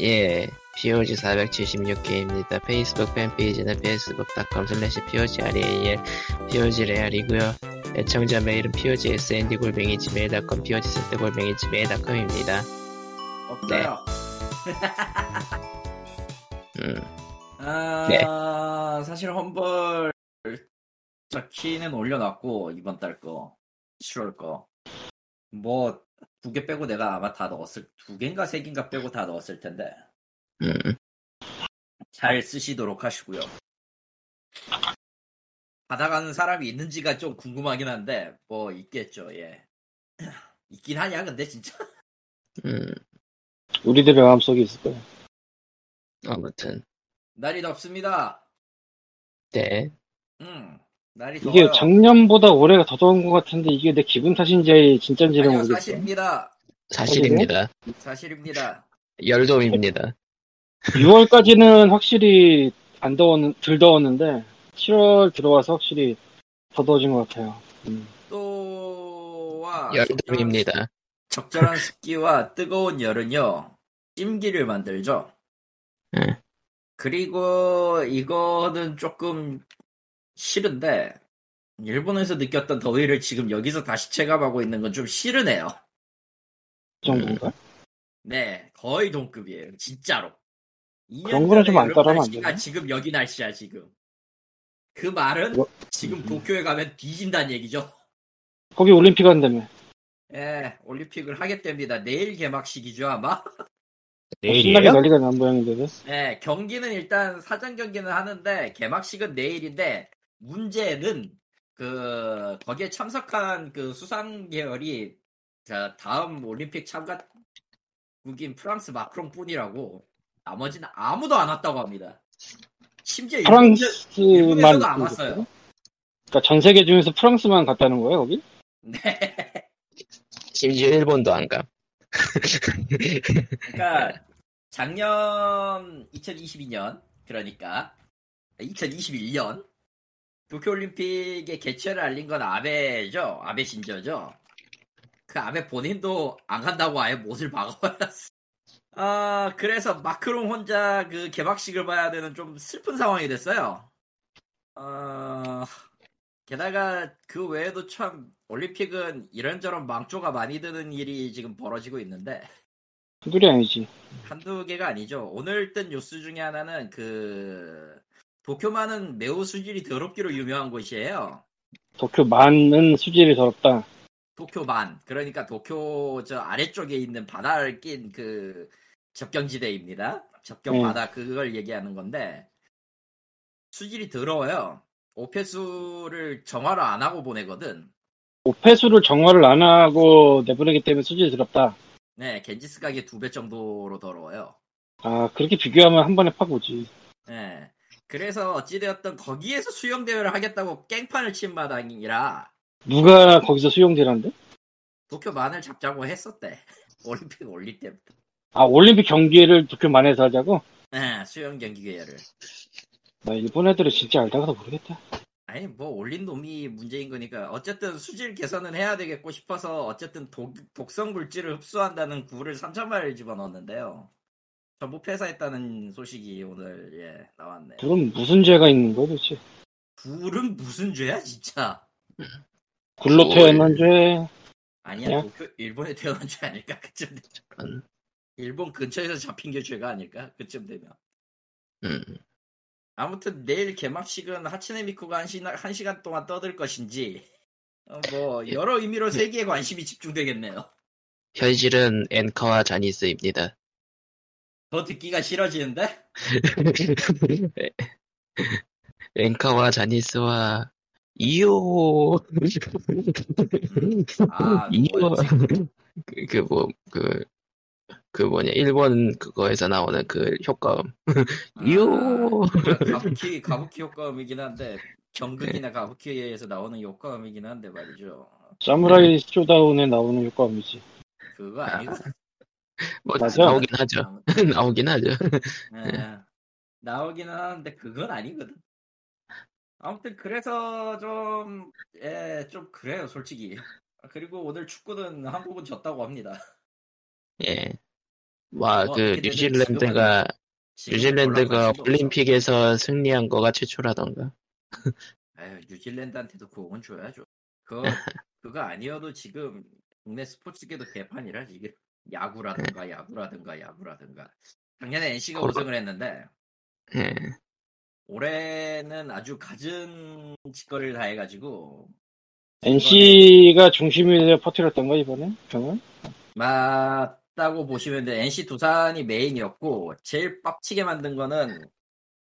예, POG 476개입니다. 페이스북 팬페이지는 facebook.com slash POGREAL, POGREAL이고요 애청자 메일은 POGSND골뱅이 gmail.com, POGSND골뱅이 gmail.com입니다. 없어요. 음, 아, 네. 사실 험벌 키는 올려놨고 이번 달 거, 7월 거. 뭐 두 개 빼고 내가 아마 다 넣었을 두 개인가 세 개인가 빼고 다 넣었을 텐데 음, 잘 쓰시도록 하시고요. 받아가는 사람이 있는지가 좀 궁금하긴 한데 뭐 있겠죠. 예. 있긴 하냐 근데 진짜. 음, 우리들의 마음속에 있을 거야. 아무튼, 날이 덥습니다. 네. 음, 날이 이게 더워요. 작년보다 올해가 더 더운 것 같은데 이게 내 기분 탓인지 진짠지는 아니요, 모르겠어. 사실입니다. 사실입니다. 사실입니다. 열돔입니다. 6월까지는 확실히 안 더웠, 덜 더웠는데 7월 들어와서 확실히 더 더워진 것 같아요. 음. 또와 열돔입니다. 적절한 습기와 뜨거운 열은요 찜기를 만들죠. 네. 그리고 이거는 조금 싫은데 일본에서 느꼈던 더위를 지금 여기서 다시 체감하고 있는 건 좀 싫으네요. 그 정도인가? 네, 거의 동급이에요. 진짜로. 2년 그런 거는 전에 좀안 여름 따라하면 안 되나? 지금 여기 날씨야 지금. 그 말은 뭐- 지금 도쿄에 가면 뒤진다는 얘기죠. 거기 올림픽 한다며. 예, 올림픽을 하게 됩니다. 내일 개막식이죠 아마. 신나게 난리가 난 모양인데. 네, 경기는 일단 사전 경기는 하는데 개막식은 내일인데 문제는 그 거기에 참석한 그 수상 계열이 자, 다음 올림픽 참가국인 프랑스 마크롱뿐이라고 나머지는 아무도 안 왔다고 합니다. 심지어 일본- 프랑스만. 안 왔어요. 그러니까 전 세계 중에서 프랑스만 갔다는 거예요, 거기? 네, 심지어 일본도 안 가. 그러니까 작년 2022년 그러니까 2021년 도쿄올림픽의 개최를 알린 건 아베죠? 아베 신저죠? 그 아베 본인도 안 간다고 아예 못을 박아버렸어. 아 그래서 마크롱 혼자 그 개막식을 봐야 되는 좀 슬픈 상황이 됐어요. 어, 게다가 그 외에도 참 올림픽은 이런저런 망조가 많이 드는 일이 지금 벌어지고 있는데. 그들이 아니지. 한두 개가 아니죠. 오늘 뜬 뉴스 중에 하나는 그 도쿄만은 매우 수질이 더럽기로 유명한 곳이에요. 도쿄만은 수질이 더럽다. 도쿄만 그러니까 도쿄 저 아래쪽에 있는 바다를 낀 그 접경지대입니다. 접경 음. 바다 그걸 얘기하는 건데 수질이 더러워요. 오페수를 정화를 안 하고 보내거든. 오폐수를 정화를 안 하고 내보내기 때문에 수질이 더럽다. 네, 겐지스 가게 두 배 정도로 더러워요. 아, 그렇게 비교하면 한 번에 팍 오지. 네. 그래서 어찌되었든 거기에서 수영 대회를 하겠다고 깽판을 친 마당이라 누가 거기서 수용되란데? 도쿄 만을 잡자고 했었대. 올림픽 올릴 때부터. 아, 올림픽 경기를 도쿄 만에서 하자고? 네, 수영 경기 기회를. 나 일본 애들은 진짜 알다가도 모르겠다. 아니 뭐 올린 놈이 문제인 거니까 어쨌든 수질 개선은 해야 되겠고 싶어서 어쨌든 독, 독성 물질을 흡수한다는 굴을 3천 마리를 집어넣었는데요. 전부 폐사했다는 소식이 오늘 예 나왔네요. 그럼 무슨 죄가 있는 거야, 도대체? 굴은 무슨 죄야 진짜? 굴로 뭘. 태어난 죄. 아니야 야? 도쿄 일본에 태어난 죄 아닐까 그쯤 되면. 그런, 일본 근처에서 잡힌 게 죄가 아닐까 그쯤 되면. 음, 아무튼 내일 개막식은 하츠네 미쿠가 한, 시, 한 시간 동안 떠들 것인지 어, 뭐 여러 의미로 세계에 관심이 집중되겠네요. 현실은 앵커와 자니스입니다. 더 듣기가 싫어지는데? 앵커와 자니스와 이오 아, 이오? 그뭐그그 뭐냐 일본 그거에서 나오는 그 효과음 이오 아, 가부키 가부키 효과음이긴 한데 경극이나 가부키에서 나오는 효과음이긴 한데 말이죠. 사무라이 쇼다운에 나오는 효과음이지. 그거 아니고 뭐 맞아. 나오긴 하죠 나오긴 하죠 네. 나오기는 하는데 그건 아니거든. 아무튼 그래서 좀, 예, 좀 그래요, 솔직히. 그리고 오늘 축구는 한국은 졌다고 합니다. 예 와, 뭐그 뉴질랜드가 뉴질랜드가. 올림픽에서 승리한 거가 최초라던가. 에휴, 뉴질랜드한테도 그건 줘야죠. 그 그거 아니어도 지금 국내 스포츠계도 개판이라 지금 야구라든가 야구라든가 야구라든가 작년에 NC가 그럼. 우승을 했는데 예. 올해는 아주 갖은 짓거리를 다 해가지고 NC가 중심이 되어 퍼뜨렸던 거 이번에 병은? 맞다고 보시면 돼. NC 두산이 메인이었고 제일 빡치게 만든 거는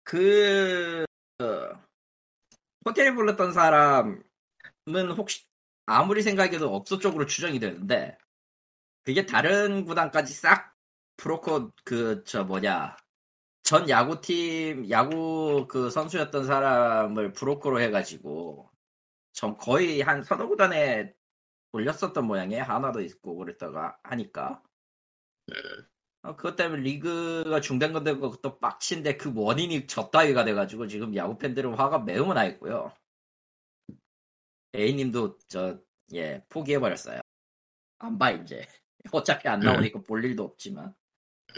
그 어, 호텔에 불렀던 사람은 혹시 아무리 생각해도 업소 쪽으로 추정이 되는데 그게 다른 구단까지 싹 프로코 그 저 뭐냐 전 야구팀 야구 그 선수였던 사람을 브로커로 해가지고 전 거의 한 서너 구단에 올렸었던 모양이에요. 하나도 있고 그랬다가 하니까. 어, 그것 때문에 리그가 중단된 건데 그것도 빡친데 그 원인이 저 따위가 돼가지고 지금 야구 팬들은 화가 매우 나 있고요. A님도 저 예 포기해버렸어요. 안 봐 이제. 어차피 안 나오니까 볼 일도 없지만.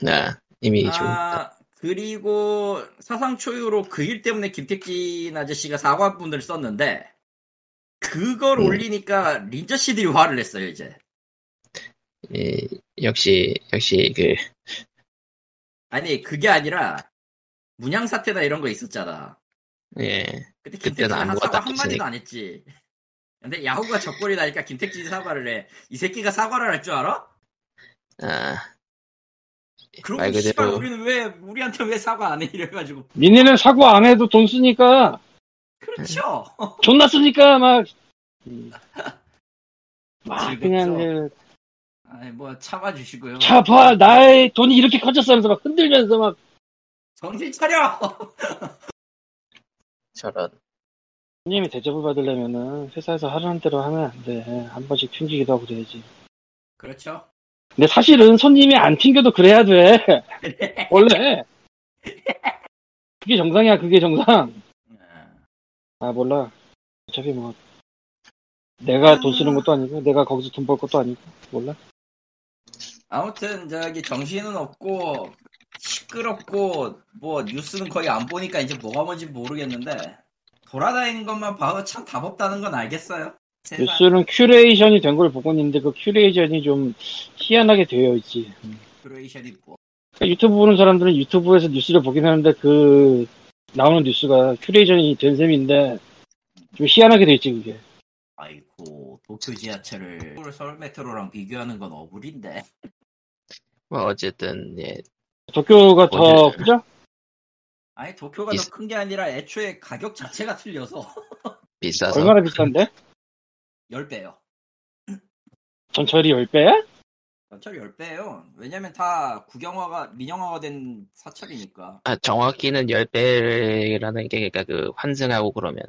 나 이미 좀 아, 그리고 사상 초유로 그 일 때문에 김택진 아저씨가 사과문을 썼는데 그걸 음. 올리니까 린저 씨들이 화를 냈어요 이제. 예, 역시 역시 그 아니 그게 아니라 문양 사태나 이런 거 있었잖아. 예. 근데 김택진 한 사과 안한 마디도. 안 했지. 근데 야후가 적골이 나니까 김택진이 사과를 해. 이 새끼가 사과를 할 줄 알아? 아, 그러고 말 씨발 그대로- 우리는 왜 우리한테 왜 사과 안 해? 이래가지고 니네는 사고 안 해도 돈 쓰니까 그렇죠. 존나 쓰니까 막. 음. 막 즐겁죠. 그냥 그, 아니 뭐 참아주시고요. 자, 봐, 나의 돈이 이렇게 커졌어 하면서 막 흔들면서 막, 정신 차려. 저런. 손님이 대접을 받으려면은 회사에서 하라는 대로 하면 안 돼. 한 번씩 튕기기도 하고 그래야지. 그렇죠. 근데 사실은 손님이 안 튕겨도 그래야 돼. 원래. 그게 정상이야, 그게 정상. 아, 몰라. 어차피 뭐, 내가 돈 쓰는 것도 아니고, 내가 거기서 돈 벌 것도 아니고, 몰라. 아무튼 저기 정신은 없고 시끄럽고 뭐 뉴스는 거의 안 보니까 이제 뭐가 뭔지 모르겠는데 돌아다니는 것만 봐도 참 답 없다는 건 알겠어요. 뉴스는 curation이 된 걸 보고 있는데, 그 curation이 좀 희한하게 되어 있지. curation이 뭐 그러니까 유튜브 보는 사람들은 유튜브에서 뉴스를 보긴 하는데, 그, 나오는 뉴스가 curation이 된 셈인데, 좀 희한하게 돼 있지, 그게. 아이고 도쿄 지하철을 서울 메트로랑 비교하는 건 어불인데 뭐 어쨌든 예. 도쿄가 더 크죠? 아니 도쿄가 있- 더큰 게 아니라 애초에 가격 자체가 틀려서 비싸서 얼마나 비싼데? 10배요. 전철이 10배야? 전철 10배예요. 왜냐면 다 국영화가 민영화가 된 사찰이니까. 아, 정확히는 10배라는 게 그러니까 그 환승하고 그러면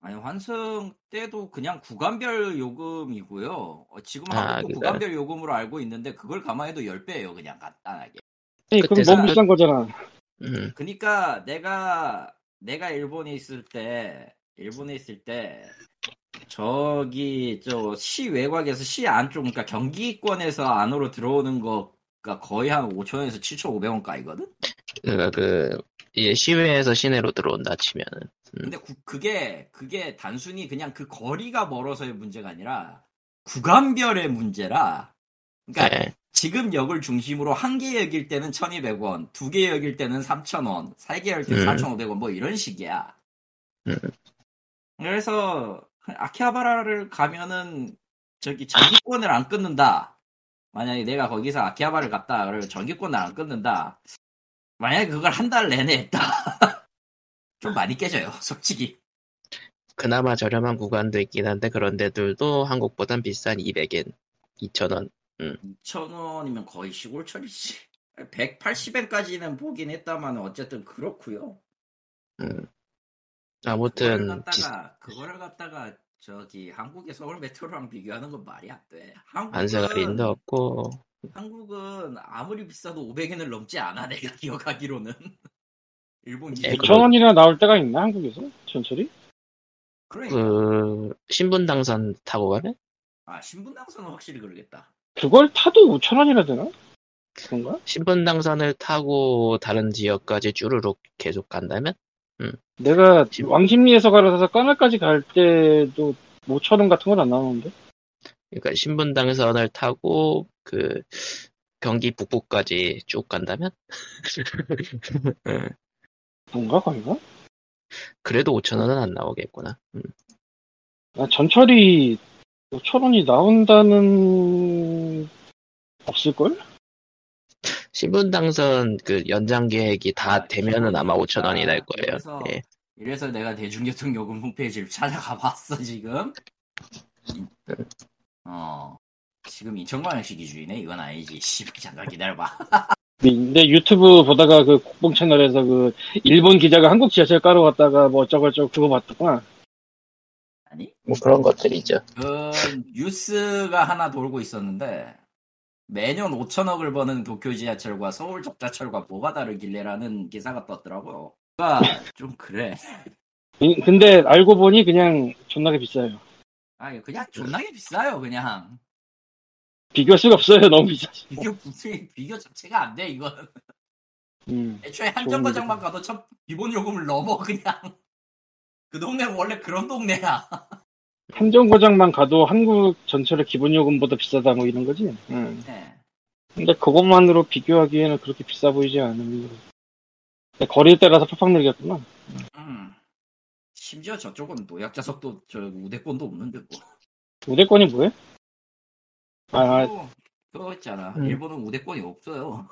아니 환승 때도 그냥 구간별 요금이고요. 어, 지금 아, 한국도 그러니까. 구간별 요금으로 알고 있는데 그걸 감안해도 10배예요. 그냥 간단하게. 아니, 그럼 너무 비싼 거잖아. 음, 그러니까 내가 내가 일본에 있을 때 일본에 있을 때 저기 저 시 외곽에서 시 안쪽 그러니까 경기권에서 안으로 들어오는 거가 거의 한 5천 원에서 7,500원 가이거든. 그러니까 그 이제 시외에서 시내로 들어온다 치면은 근데 구- 그게 그게 단순히 그냥 그 거리가 멀어서의 문제가 아니라 구간별의 문제라. 그러니까 예. 지금 역을 중심으로 한 개 역일 때는 1,200원, 두 개 역일 때는 3,000원, 세 개 역일 때는 음. 4,500원 뭐 이런 식이야. 음. 그래서 아키하바라를 가면은 저기 전기권을 안 끊는다. 만약에 내가 거기서 아키하바를 갔다 그러면 전기권을 안 끊는다. 만약에 그걸 한 달 내내 했다. 좀 많이 깨져요, 솔직히. 그나마 저렴한 구간도 있긴 한데 그런 데들도 한국보단 비싼 200엔, 2,000원. 2,000원이면 거의 시골철이지. 180엔까지는 보긴 했다만 어쨌든 그렇고요. 음. 그거를 아무튼 비- 갖다가 그거를 갖다가 저기 한국의 서울 메트로랑 비교하는 건 말이 안 돼. 한국은 없고 한국은 아무리 비싸도 500엔을 넘지 않아 내가 기억하기로는. 일본 예, 기준. 그- 1,000원이나 나올 때가 있나, 한국에서? 전철이? 그러니까 그 신분 당선 타고 가면 아 신분 당선은 확실히 그러겠다. 그걸 타도 5,000원이나 되나? 그런가? 신분 당선을 타고 다른 지역까지 쭈루룩 계속 간다면 내가 집- 왕십리에서 갈아서 까날까지 갈 때도 5천원 같은 건 안 나오는데? 그러니까 신분 당선을 타고 그 경기 북부까지 쭉 간다면 응, 그런가, 거기가? 그래도 5천 원은 안 나오겠구나. 음. 아, 전철이 5천원이 나온다는, 없을걸? 신분 당선 그 연장 계획이 다 아, 되면은 아마 5천 원이 날 거예요. 그래서 예. 이래서 내가 대중교통 요금 홈페이지를 찾아가 봤어 지금. 이- 어 지금 인천광역시 기준이네 이건 아니지. 씨 잠깐 기다려봐. 근데 유튜브 보다가 그 국뽕 채널에서 그 일본 기자가 한국 지하철 까러 갔다가 뭐 어쩌고저쩌고 그거 봤더구나. 아니 뭐 그런 것들이죠. 그 뉴스가 하나 돌고 있었는데 매년 5천억을 버는 도쿄 지하철과 서울 적자철과 뭐가 다르길래라는 기사가 떴더라고요. 그러니까 좀 그래. 이- 근데 알고 보니 그냥 존나게 비싸요. 아 그냥 존나게 비싸요 그냥. 비교할 수가 없어요. 너무 비싸. 비교 비교, 비교 자체가 안 돼 이건. 음. 애초에 한정거장만 가도 첫 기본 요금을 넘어 그냥. 그 동네는 원래 그런 동네야. 한정거장만 가도 한국 전철의 기본 요금보다 비싸다 뭐 이런 거지. 음. 네. 근데 그것만으로 비교하기에는 그렇게 비싸 보이지 않은. 거리에 따라서 팍팍 늘겠구나. 음. 심지어 저쪽은 노약자석도 저 우대권도 없는데 뭐. 우대권이 뭐해? 아, 그거- 그거 있잖아. 음. 일본은 우대권이 없어요.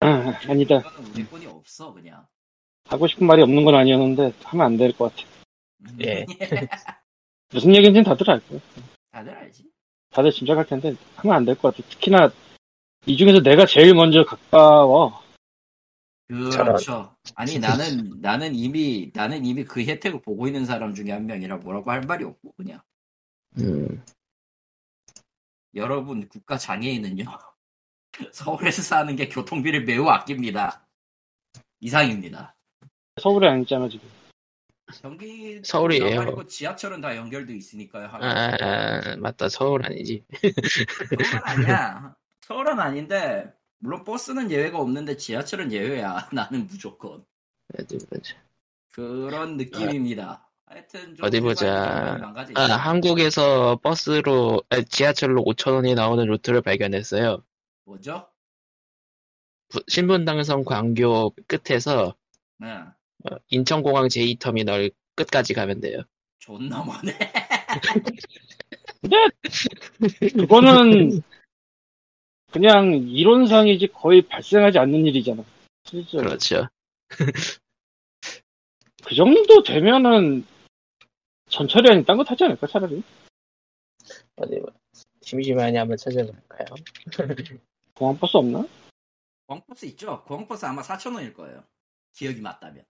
아, 아니다. 일본은 우대권이 없어 그냥. 하고 싶은 말이 없는 건 아니었는데 하면 안 될 것 같아. 예. 무슨 얘기인지는 다들 알 거야. 다들 알지. 다들 짐작할 텐데 하면 안 될 것 같아. 특히나 이 중에서 내가 제일 먼저 가까워. 그렇죠. 아니 나는 나는 이미 나는 이미 그 혜택을 보고 있는 사람 중에 한 명이라 뭐라고 할 말이 없고 그냥 음. 여러분 국가 장애인은요 서울에서 사는 게 교통비를 매우 아낍니다. 이상입니다. 서울에 안 있잖아 지금. 경기 서울이에요. 그리고 지하철은 다 연결돼 있으니까요. 아, 아, 맞다. 서울 아니지. 서울은 아니야. 서울은 아닌데 물론 버스는 예외가 없는데 지하철은 예외야. 나는 무조건 어디 보자. 그런 느낌입니다. 하여튼 좀 어디 보자. 아. 한국에서 버스로, 아, 지하철로 5천 원이 나오는 루트를 발견했어요. 뭐죠? 부- 신분 당선 광교 끝에서 네. 어, 인천공항 제2터미널 끝까지 가면 돼요. 존나 머네. 그거는 그냥 이론상이지 거의 발생하지 않는 일이잖아. 실제로. 그렇죠. 그 정도 되면은 전철이 아닌 딴거 타지 않을까 차라리? 어디 봐. 심심하니 한번 찾아볼까요? 공항버스 없나? 공항버스 있죠? 공항버스 아마 4,000원일 거예요. 기억이 맞다면.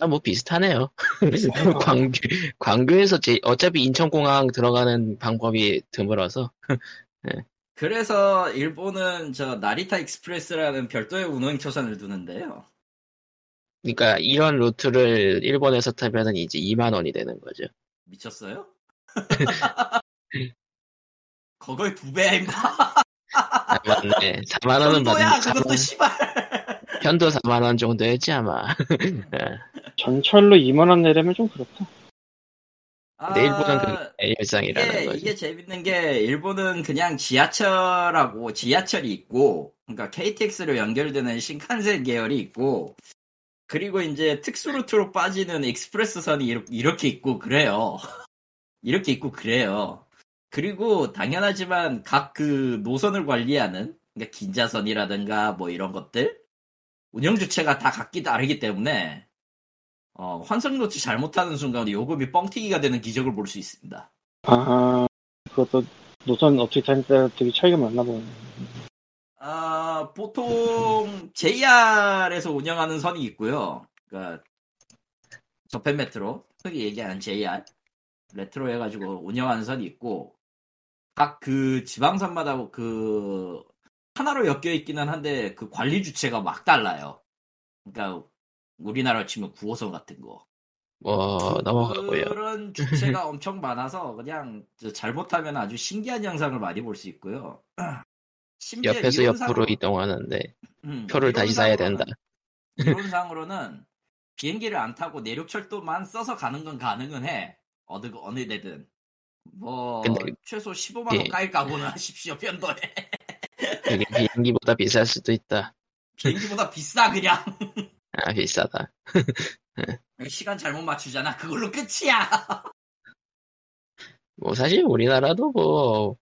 아, 뭐 비슷하네요. 광교, 광교에서 제, 어차피 인천공항 들어가는 방법이 드물어서. 그래서 일본은 저 나리타 익스프레스라는 별도의 운행 노선을 두는데요. 그러니까 이런 루트를 일본에서 타면은 이제 2만 원이 되는 거죠. 미쳤어요? 그거의 두 배야 임마. 아, 맞네. 4만 원은 정도야 맞네. 그것도 씨발. 편도 4만원 정도였지, 아마. 전철로 2만원 내려면 좀 그렇다. 근데 일본은 그 아, 일상이라는 이게, 거지. 이게 재밌는 게 일본은 그냥 지하철하고 지하철이 있고 그러니까 KTX로 연결되는 신칸센 계열이 있고 그리고 이제 특수 루트로 빠지는 익스프레스선이 이렇게 있고 그래요. 이렇게 있고 그래요. 그리고 당연하지만 각 그 노선을 관리하는 그러니까 긴자선이라든가 뭐 이런 것들 운영 주체가 다 각기 다르기 때문에 어, 환승 루트 잘못하는 순간 요금이 뻥튀기가 되는 기적을 볼 수 있습니다. 아, 그것도 노선 어떻게 타니까 되게 차이가 많나 보네. 아, 보통 JR에서 운영하는 선이 있고요. 그러니까 저펜 메트로, 흔히 얘기하는 JR 레트로 해가지고 운영하는 선이 있고 각 그 지방선마다 그 하나로 엮여 있기는 한데 그 관리 주체가 막 달라요. 그러니까 우리나라로 치면 9호선 같은 거. 뭐, 넘어가고요. 그런 주체가 엄청 많아서 그냥 저 잘못하면 아주 신기한 영상을 많이 볼 수 있고요. 심지어 옆에서 옆으로 이동하는데 음, 표를 다시 사야 된다. 이론상으로는 비행기를 안 타고 내륙철도만 써서 가는 건 가능은 해. 어느 어느 데든. 뭐 근데 최소 15만 원 예. 까일 각오는 하십시오 편도에. 그게 비행기보다 비쌀 수도 있다. 비행기보다 비싸 그냥. 아 비싸다. 시간 잘못 맞추잖아. 그걸로 끝이야. 뭐 사실 우리나라도 뭐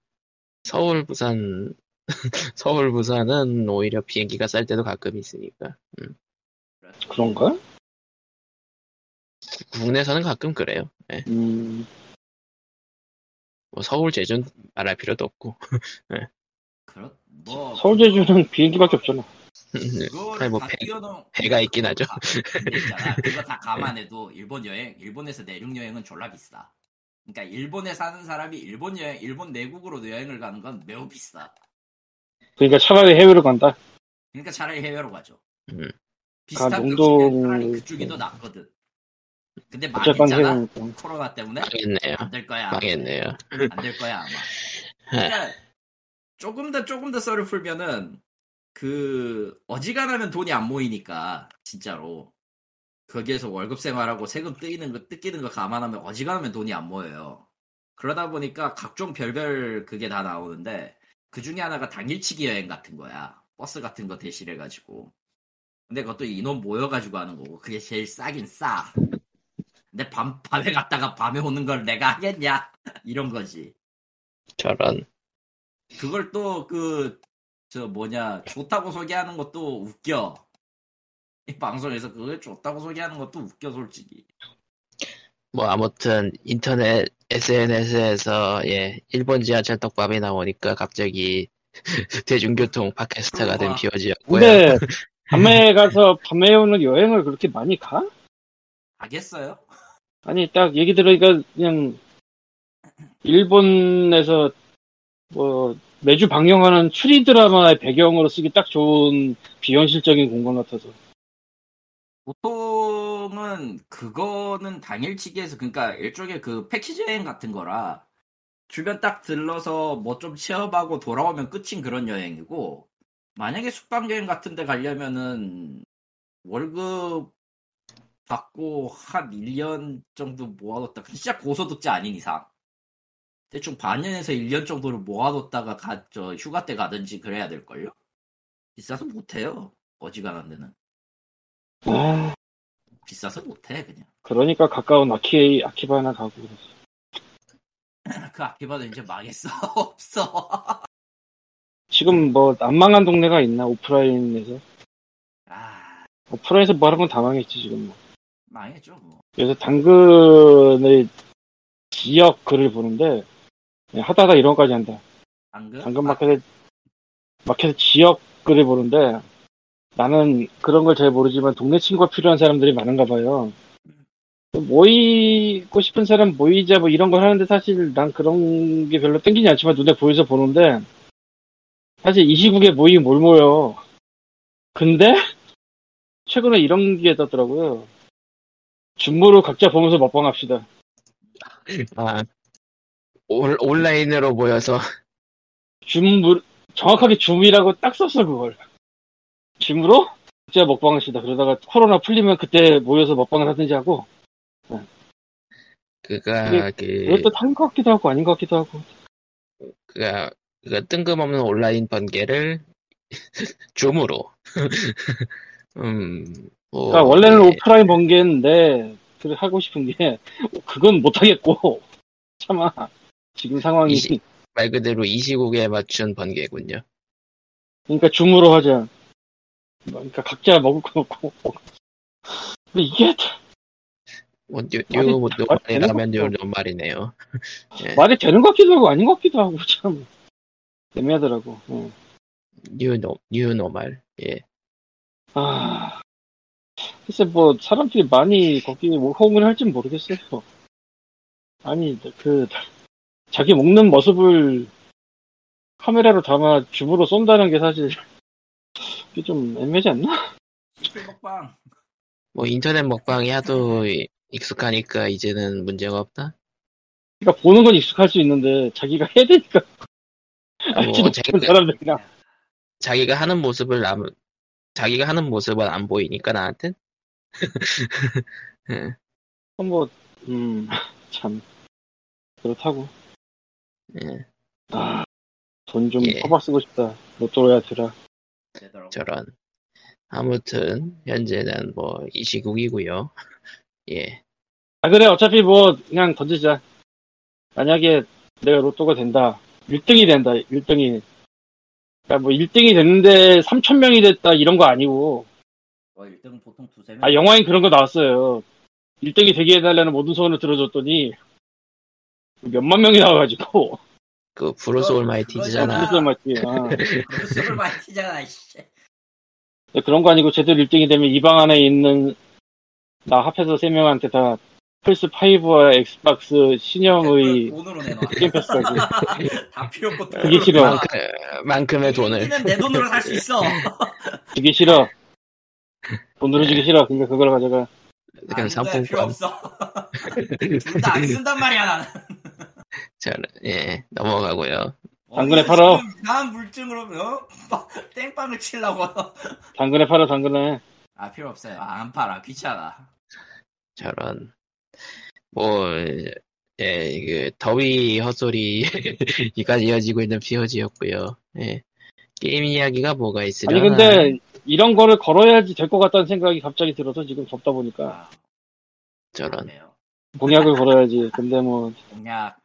서울 부산 서울 부산은 오히려 비행기가 쌀 때도 가끔 있으니까 음. 그런가? 국내에서는 가끔 그래요. 예. 음, 뭐 서울 제주는 말할 필요도 없고 그렇 뭐 서울 제주는 비행기밖에 없잖아. 그거를 아니, 뭐다 배- 뛰어넘 배가 있긴 하죠. 근데 있잖아. 그거 다 감안해도 일본 여행, 일본에서 내륙 여행은 졸라 비싸. 그러니까 일본에 사는 사람이 일본 여행, 일본 내국으로 여행을 가는 건 매우 비싸. 그러니까 차라리 해외로 간다. 그러니까 차라리 해외로 가죠. 음. 비슷한 아, 농동- 차라리 그쪽이 더 낫거든. 근데 망했잖아. 코로나 때문에 망했네요. 안 될 거야. 망했네요. 안 될 거야 아마. 그러니까 조금 더 조금 더 썰을 풀면은 그 어지간하면 돈이 안 모이니까 진짜로 거기에서 월급 생활하고 세금 뜯기는 거 뜯기는 거 감안하면 어지간하면 돈이 안 모여요. 그러다 보니까 각종 별별 그게 다 나오는데 그 중에 하나가 당일치기 여행 같은 거야. 버스 같은 거 대실해 가지고. 근데 그것도 인원 모여 가지고 하는 거고 그게 제일 싸긴 싸. 근데 밤 밤에 갔다가 밤에 오는 걸 내가 하겠냐 이런 거지. 저런 그걸 또 그 저 뭐냐 좋다고 소개하는 것도 웃겨. 이 방송에서 그걸 좋다고 소개하는 것도 웃겨 솔직히. 뭐 아무튼 인터넷 SNS에서 예 일본 지하철 떡밥이 나오니까 갑자기 대중교통 팟캐스트가 된 우와. POG였고요. 근데 밤에 가서 밤에 오는 여행을 그렇게 많이 가? 알겠어요? 아니 딱 얘기 들으니까 그냥 일본에서 뭐 매주 방영하는 추리 드라마의 배경으로 쓰기 딱 좋은 비현실적인 공간 같아서. 보통은 그거는 당일치기에서 그러니까 일종의 그 패키지 여행 같은 거라 주변 딱 들러서 뭐 좀 체험하고 돌아오면 끝인 그런 여행이고 만약에 숙박 여행 같은 데 가려면은 월급 받고 한 1년 정도 모아뒀다. 진짜 고소득자 아닌 이상 대충 반년에서 1년 정도를 모아뒀다가 가, 저 휴가 때 가든지 그래야 될걸요? 비싸서 못해요 어지간한 데는. 아. 비싸서 못해 그냥. 그러니까 가까운 아키 아키바나 가고 그랬어. 그 아키바도 이제 망했어. 없어. 지금 뭐 안 망한 동네가 있나 오프라인에서? 아. 오프라인에서 뭐 하는 건다 망했지 지금 뭐. 망했죠 뭐. 그래서 당근의 지역 글을 보는데 그냥 하다가 이런 거까지 한다. 당근 당근 마켓의 마켓의 지역 글을 보는데 나는 그런 걸 잘 모르지만 동네 친구가 필요한 사람들이 많은가 봐요. 모이고 싶은 사람 모이자 뭐 이런 걸 하는데 사실 난 그런 게 별로 땡기지 않지만 눈에 보여서 보는데 사실 이 시국에 모이긴 뭘 모여. 근데 최근에 이런 게 떴더라고요. 줌으로 각자 보면서 먹방합시다. 아, 올, 온라인으로 모여서 줌, 정확하게 줌이라고 딱 썼어, 그걸. 줌으로? 각자 먹방합시다. 그러다가 코로나 풀리면 그때 모여서 먹방을 하든지 하고, 그가 그 이것도 한것 같기도 하고 아닌 것 같기도 하고. 그가 그 뜬금없는 온라인 번개를 줌으로 음 뭐, 그러니까 원래는 예, 오프라인 번개인데, 하고 싶은 게, 그건 못 하겠고, 참아. 지금 상황이. 이 시- 말 그대로 이 시국에 맞춘 번개군요. 그러니까 줌으로 하자. 그러니까 각자 먹을 거 먹고. 근데 이게 뭐, new, 말이- new, 말이 normal이라면 되는 new normal이네요. 예. 말이 되는 것 같기도 하고 아닌 것 같기도 하고, 참. 애매하더라고. 응. new, nor, new normal. 예. 아, 글쎄 뭐 사람들이 많이 거기 뭐 호응을 할진 모르겠어요. 아니 그 자기 먹는 모습을 카메라로 담아 줌으로 쏜다는 게 사실 이게 좀 애매하지 않나? 먹방 뭐 인터넷 먹방이 하도 익숙하니까 이제는 문제가 없다. 그러니까 보는 건 익숙할 수 있는데 자기가 해야 되니까 알지 뭐 자기가- 사람들이랑 자기가 하는 모습을 남 자기가 하는 모습은 안 보이니까 나한텐 예, 뭐, 음, 참. 그렇다고. 예, 아, 돈 좀 예. 퍼박 쓰고 싶다. 로또로야 들어. 되더라고. 저런 아무튼 현재는 뭐 이 시국이고요 예 아, 그래. 어차피 뭐, 그냥 던지자. 만약에 내가 로또가 된다. 1등이 된다. 1등이. 그러니까 뭐 1등이 됐는데 3,000명이 됐다. 이런 거 아니고. 뭐 1등은 보통 두세 명. 아, 영화엔 그런 거 나왔어요. 1등이 되게 해달라는 모든 소원을 들어줬더니 몇만 명이 나와가지고. 그 브루스 그거- 올마이티잖아 그래서 맞지. 아. 그걸 많이 튀잖아, 씨. 그런 거 아니고 제대로 1등이 되면 이 방 안에 있는 나 합해서 3명한테 다 플스 5와 엑스박스 신형의 돈으로 내놔. 게임 패스까지. 다 필요 없고 그게 싫어. 만큼, 만큼의 돈을 내 돈으로 살 수 있어. 주기 싫어. 돈으로 주기 싫어. 그러니까 그걸 가져가. 그냥 안 돼, 필요 없어. 둘다안 쓴단 말이야, 나는. 저는 예 넘어가고요 당근에 어디서 팔어. 이상한 물증으로, 어? 땜빵을 치려고. 당근에 팔아, 당근에. 아, 필요 없어요. 아, 안 팔아. 귀찮아. 저런 뭐 예 그 더위 헛소리가 이어지고 있는 POG였고요 예 게임 이야기가 뭐가 아니, 있으려나 근데 이런 거를 걸어야지 될 것 같다는 생각이 갑자기 들어서 지금 덥다 보니까 아, 저런. 공약을 걸어야지. 근데 뭐, 공약.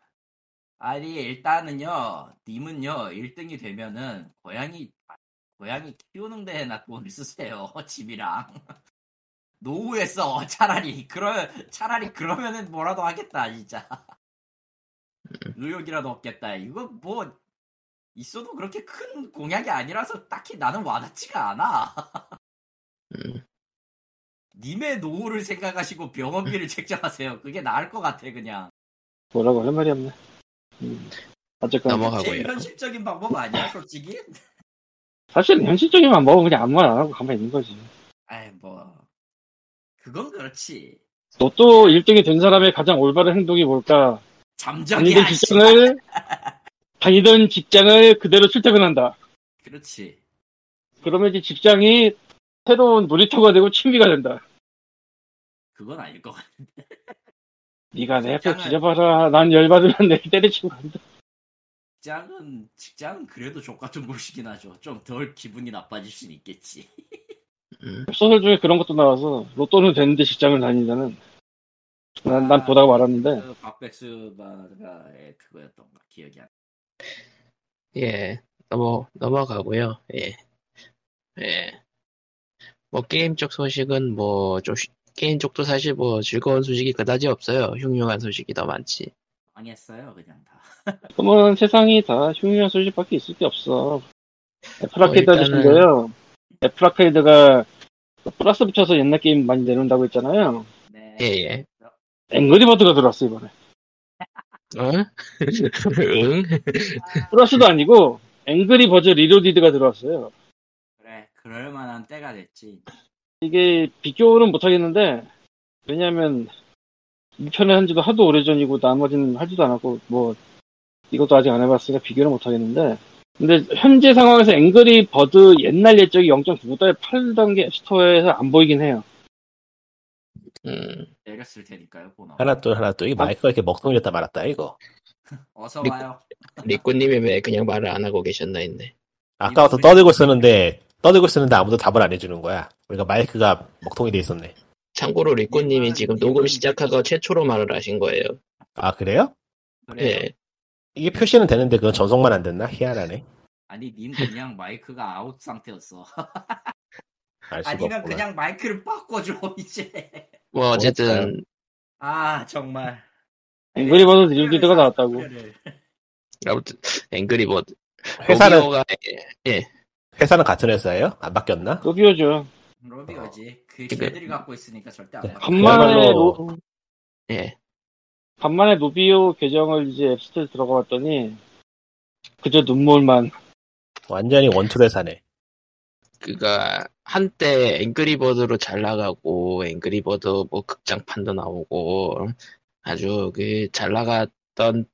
아니, 일단은요, 님은요, 1등이 되면은, 고양이, 고양이 키우는 데에나 돈을 쓰세요. 집이랑. 노후에 써, 차라리. 그러, 차라리 그러면은 뭐라도 하겠다, 진짜. 의욕이라도 없겠다. 이거 뭐, 있어도 그렇게 큰 공약이 아니라서 딱히 나는 와닿지가 않아. 음, 님의 노후를 생각하시고 병원비를 책정하세요. 그게 나을 것 같아, 그냥. 뭐라고 할 말이 없네. 음. 어쨌건. 넘어가고요 제일 현실적인 방법 아니야, 솔직히? 사실 현실적이면 뭐 그냥 아무 말 안 하고 가만히 있는 거지. 아이, 뭐. 그건 그렇지. 로또 1등이 된 사람의 가장 올바른 행동이 뭘까? 잠정이야, 다니던 직장을, 다니던 직장을 그대로 출퇴근한다. 그렇지. 그러면 이제 직장이 새로운 놀이터가 되고 취미가 된다. 그건 아닐 것 같아. 네가 내 앞에 지려봐라. 난 열받으면 내 때려치고 간다. 직장은, 직장은 그래도 족 같은 곳이긴 하죠. 좀 덜 기분이 나빠질 수는 있겠지. 음, 소설 중에 그런 것도 나와서 로또는 됐는데 직장을 다닌다는. 난, 난 보다가 말았는데 그 박백수바가의 그거였던가, 기억이 안 나. 예 넘어 넘어가고요 예 예. 뭐 게임 쪽 소식은 뭐좀 게임 쪽도 사실 뭐 즐거운 소식이 그다지 없어요 흉흉한 소식이 더 많지 망했어요, 그냥 다. 그러면 세상이 다 흉흉한 소식밖에 있을 게 없어. 애플 아케이드 어, 하신 일단은- 거예요. 애플 아케이드가 플러스 붙여서 옛날 게임 많이 내놓는다고 했잖아요. 네. 예 예 앵그리버드가 들어왔어 이번에. 어? 응? 플러스도 아니고 앵그리버드 리로디드가 들어왔어요. 그래, 그럴 만한 때가 됐지. 이게 비교는 못하겠는데 왜냐하면 2편을 한 지도 하도 오래전이고 나머지는 하지도 않았고 뭐 이것도 아직 안 해봤으니까 비교를 못하겠는데 근데 현재 상황에서 Angry Bird 옛날 예전에 0.9달러에 팔던 게 App Store에서 안 보이긴 해요. 음, 내렸을 테니까요, 보너. 하나 또 하나 또이 마이크가 이렇게 먹통이었다 말았다 이거. 어서 리- 와요. 리꾸님이 왜 그냥 말을 안 하고 계셨나 했네 아까부터 떠들고 있었는데 떠들고 있었는데 아무도 답을 안 해주는 거야. 그러니까 마이크가 먹통이 돼 있었네. 참고로 리꾸님이 이건- 지금 녹음 시작하고 최초로 말을 하신 거예요 아 그래요? 그래. 예 이게 표시는 되는데 그건 전송만 안 됐나? 희한하네. 아니, 님 그냥 마이크가 아웃 상태였어. 아니면 없구나. 그냥 마이크를 바꿔줘, 이제. 뭐 어쨌든 아, 정말. Angry Bird Reloaded가 나왔다고. 그래를. 아무튼 Angry Bird 회사는 Rovio가 회사는 같은 회사예요? 안 바뀌었나? Rovio죠. Rovio지. 그 걔들이 갖고 있으니까 절대 안 바꿔. 간만에 그야말로- 로, 예 간만에 Rovio 계정을 이제 App Store에 들어가 봤더니 그저 눈물만 완전히 원툴 회사네. 그가 한때 Angry Bird로 잘 나가고 Angry Bird 뭐 극장판도 나오고 아주 그 잘 나갔던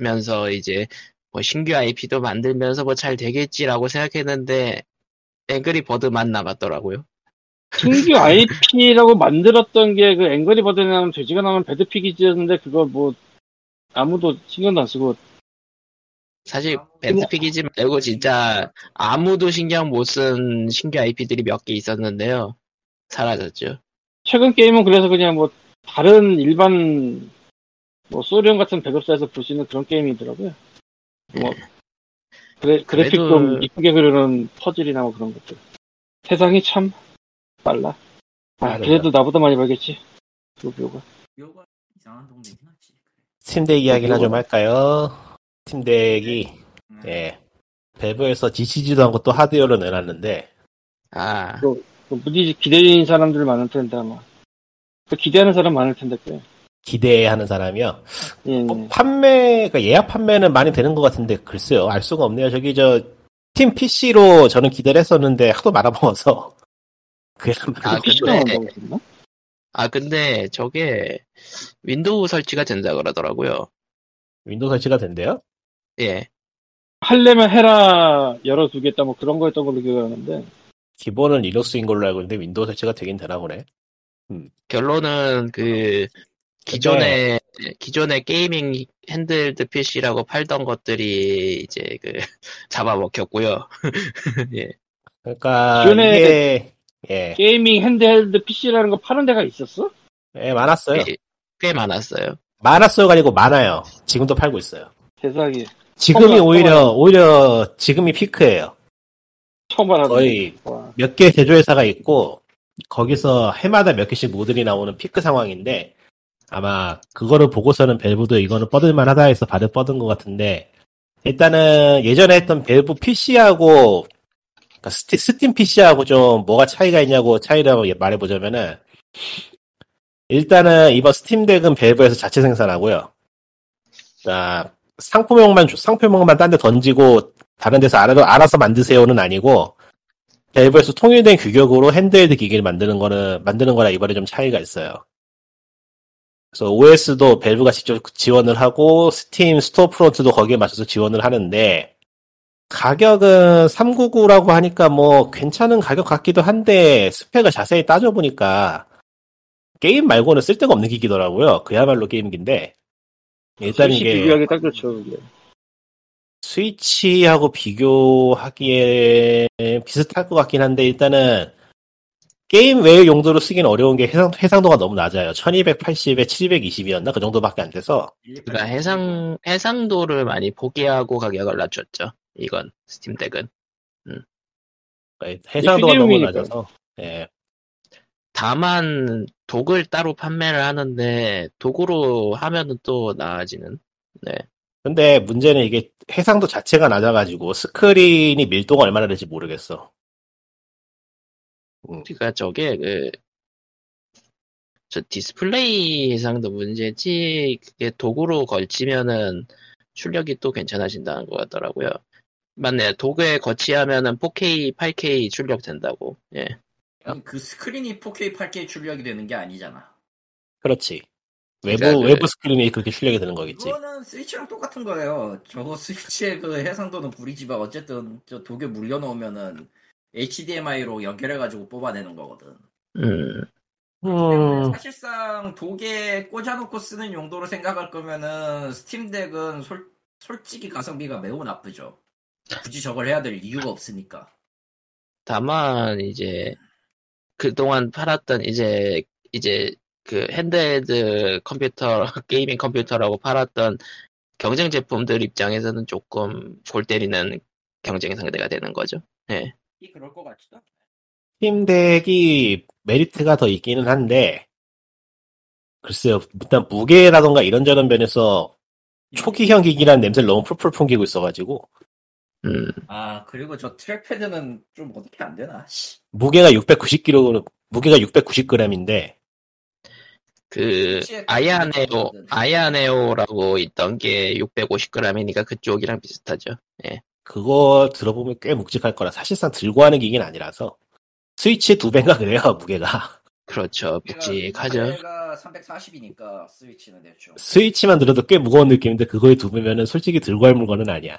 면서 이제 뭐 신규 IP도 만들면서 뭐 잘 되겠지라고 생각했는데 앵그리 버드만 남았더라고요. 신규 IP라고 만들었던 게 그 앵그리 버드에 나오는 돼지가 나오는 배드피기즈였는데 그거 뭐 아무도 신경도 안 쓰고 사실 밴드픽이지 말고 진짜 아무도 신경 못 쓴 신규 IP들이 몇 개 있었는데요. 사라졌죠. 최근 게임은 그래서 그냥 뭐 다른 일반 뭐 소련 같은 배급사에서 볼 수 있는 그런 게임이더라고요. 뭐 그래, 그래픽 그래도- 좀 이쁘게 그리는 퍼즐이나 뭐 그런 것들. 세상이 참 빨라. 아, 빠르다. 그래도 나보다 많이 벌겠지. 요요가. 요거 이상한 동네긴 하지. Steam Deck 이야기나 좀 할까요? Steam Deck이 음. 예 Valve에서 지치지도 않고 또 하드웨어로 내놨는데 아, 그 무지 기대인 사람들 많을 텐데 아마. 그 기대하는 사람 많을 텐데 꽤. 기대하는 사람이요. 예, 예. 어, 판매, 그러니까 예약 판매는 많이 되는 것 같은데 글쎄요, 알 수가 없네요. 저기 저 Steam PC로 저는 기대를 했었는데 하도 말아먹어서 그냥 아, 근데-? 아 근데 저게 Windows 설치가 된다 그러더라고요. Windows 설치가 된대요. 예. 할려면 해라 열어두겠다 뭐 그런 거였던 걸로 기억하는데 기본은 Linux인 걸로 알고 있는데 Windows 설치가 되긴 되나 보네. 결론은 그 기존의 기존의 gaming handheld PC라고 팔던 것들이 이제 그 잡아먹혔고요. 예. 그러니까 기존에- 이게 예, gaming handheld PC라는 거 파는 데가 있었어? 예, 많았어요. 꽤, 꽤 많았어요. 많았어요가 아니고 많아요. 지금도 팔고 있어요. 세상에 지금이 처음 오히려. 오히려 지금이 피크예요. 처음 알았네. 거의 와. 몇개 제조회사가 있고 거기서 해마다 몇 개씩 모델이 나오는 피크 상황인데 아마 그거를 보고서는 Valve도 이거는 뻗을만 하다 해서 발을 뻗은 것 같은데 일단은 예전에 했던 Valve PC하고 그러니까 스티, Steam PC하고 좀 뭐가 차이가 있냐고 차이를 말해보자면은 일단은 이번 Steam Deck은 Valve에서 자체 생산하고요. 자, 상품명만 줘- 상품명만 딴 데 던지고 다른 데서 알아서, 알아서 만드세요는 아니고 Valve에서 통일된 규격으로 handheld 기기를 만드는 거는 만드는 거랑 이번에 좀 차이가 있어요. 그래서 OS도 Valve가 직접 지원을 하고 Steam store front도 거기에 맞춰서 지원을 하는데 가격은 399라고 하니까 뭐 괜찮은 가격 같기도 한데 스펙을 자세히 따져보니까 게임 말고는 쓸데가 없는 기기더라고요. 그야말로 게임기인데 일단 이게 비교하기 딱 좋죠. 그게. 스위치하고 비교하기에 비슷할 것 같긴 한데 일단은 게임 외의 용도로 쓰기는 어려운 게 해상, 해상도가 너무 낮아요. 1280에 720이었나? 그 정도밖에 안 돼서 그러니까 해상 해상도를 많이 포기하고 가격을 낮췄죠. 이건 스팀덱은. 그러니까 해상도가 너무. 낮아서 예. 다만 dock을 따로 판매를 하는데 dock으로 하면은 또 나아지는. 네. 근데 문제는 이게 해상도 자체가 낮아가지고 스크린이 밀도가 얼마나 될지 모르겠어. 그러니까 저게 그 저 디스플레이 해상도 문제지 그게 dock으로 거치면은 출력이 또 괜찮아진다는 것 같더라고요. 맞네. dock에 거치하면은 4K, 8K 출력 된다고. 예. 그 스크린이 4K, 8K 출력이 되는 게 아니잖아. 그렇지. 외부 그러니까 그- 외부 스크린이 그렇게 출력이 되는 거겠지. 그거는 Switch랑 똑같은 거예요. 저거 스위치의 그 해상도는 구리지만 어쨌든 저 dock에 물려 놓으면은 HDMI로 연결해가지고 뽑아내는 거거든. 음. 음, 사실상 dock에 꽂아놓고 쓰는 용도로 생각할 거면은 Steam Deck은 솔, 솔직히 가성비가 매우 나쁘죠. 굳이 저걸 해야 될 이유가 없으니까. 다만 이제 그동안 팔았던 이제 이제 그 handheld 컴퓨터 gaming 컴퓨터라고 팔았던 경쟁 제품들 입장에서는 조금 골 때리는 경쟁 상대가 되는 거죠. 예. 이 그럴 것 같지도 않네. Steam Deck이 메리트가 더 있기는 한데 글쎄요 일단 무게라던가 이런저런 면에서 초기형 기기라는 냄새를 너무 풀풀 풍기고 있어가지고 음. 아 그리고 저 트랙패드는 좀 어떻게 안 되나? 씨. 무게가 690kg 무게가 690g인데 그 혹시 아야네오 그거거든. 아야네오라고 있던 게 650g이니까 그쪽이랑 비슷하죠. 그거 들어보면 꽤 묵직할 거라 사실상 들고 하는 기기는 아니라서 스위치 두 배인가 그래요 무게가 그렇죠. 묵직하죠. 무게가 340이니까 스위치는 대충. 스위치만 들어도 꽤 무거운 느낌인데 그거에 두 배면은 솔직히 들고 할 물건은 아니야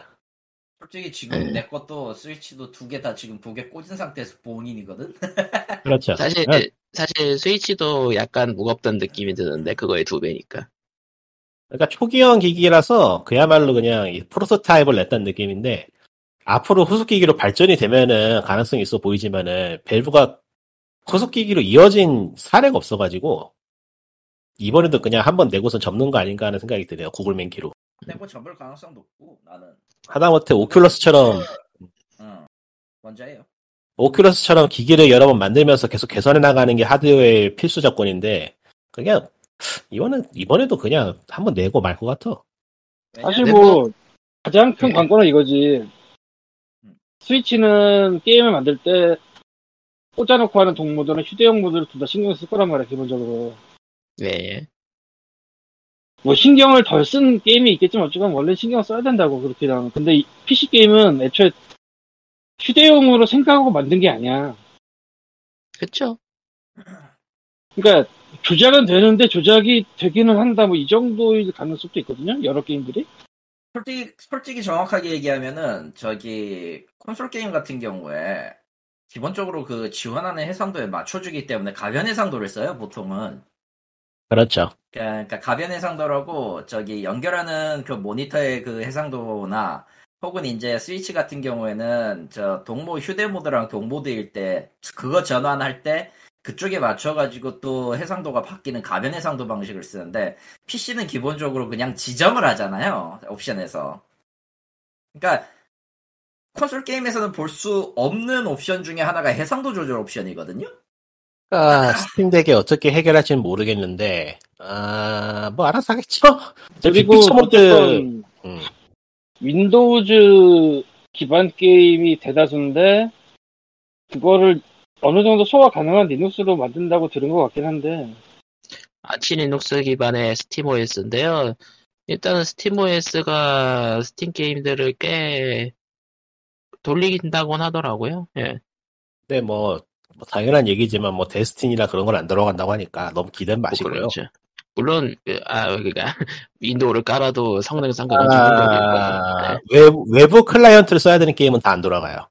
솔직히 지금 네. 내 것도 스위치도 두 개 다 지금 두개 꽂은 상태에서 봉인이거든. 그렇죠. 사실 네. 사실 스위치도 약간 무겁던 느낌이 드는데 그거의 두 배니까. 그러니까 초기형 기기라서 그야말로 그냥 이 프로토타입을 냈다는 느낌인데 앞으로 후속 기기로 발전이 되면은 가능성이 있어 보이지만은 밸브가 후속 기기로 이어진 사례가 없어가지고 이번에도 그냥 한 번 내고선 접는 거 아닌가 하는 생각이 드네요. 구글 맨키로. 근데 뭐 접을 가능성 높고 나는 하다못해 오큘러스처럼 응 먼저 해요. 오큘러스처럼 기기를 여러 번 만들면서 계속 개선해 나가는 게 하드웨어의 필수 조건인데 그냥 이번엔 이번에도 그냥 한 번 내고 말 것 같아. 사실 뭐 가장 큰 네. 관건은 이거지. 음. 스위치는 게임을 만들 때 꽂아놓고 하는 동모드는 휴대용 모드를 둘 다 신경 쓸 거란 말이야 기본적으로. 네. 뭐 신경을 덜 쓴 게임이 있겠지만 어쨌건 원래 신경 써야 된다고 그렇게 나오는. 근데 이 PC 게임은 애초에 휴대용으로 생각하고 만든 게 아니야. 그쵸? 그러니까 조작은 되는데 조작이 되기는 한다 뭐 이 정도의 가능성도 있거든요. 여러 게임들이. 솔직히 솔직히 정확하게 얘기하면은 저기 콘솔 게임 같은 경우에 기본적으로 그 지원하는 해상도에 맞춰주기 때문에 가변 해상도를 써요 보통은. 그렇죠. 그러니까 가변 해상도라고 저기 연결하는 그 모니터의 그 해상도나 혹은 이제 스위치 같은 경우에는 저 동모 휴대모드랑 동모드일 때 그거 전환할 때 그쪽에 맞춰가지고 또 해상도가 바뀌는 가변 해상도 방식을 쓰는데 PC는 기본적으로 그냥 지정을 하잖아요 옵션에서. 그러니까 콘솔 게임에서는 볼 수 없는 옵션 중에 하나가 해상도 조절 옵션이거든요. 그러니까 Steam Deck에 어떻게 해결할지는 모르겠는데 아 뭐 알아서 하겠죠. 저 그리고 모드 어쨌건 음. Windows 기반 게임이 대다수인데 그거를 어느 정도 소화 가능한 리눅스로 만든다고 들은 것 같긴 한데 아치 리눅스 기반의 스팀OS인데요. 일단은 스팀OS가 스팀 게임들을 꽤 돌리긴다곤 하더라고요. 예. 근데 뭐, 뭐 당연한 얘기지만 뭐 데스티니나 그런 건 안 들어간다고 하니까 너무 기대는 뭐 마시고요. 그렇죠. 물론 그, 아 그러니까 윈도우를 깔아도 성능상 그건 기본적이거든요. 아, 외부, 외부 클라이언트를 써야 되는 게임은 다 안 돌아가요.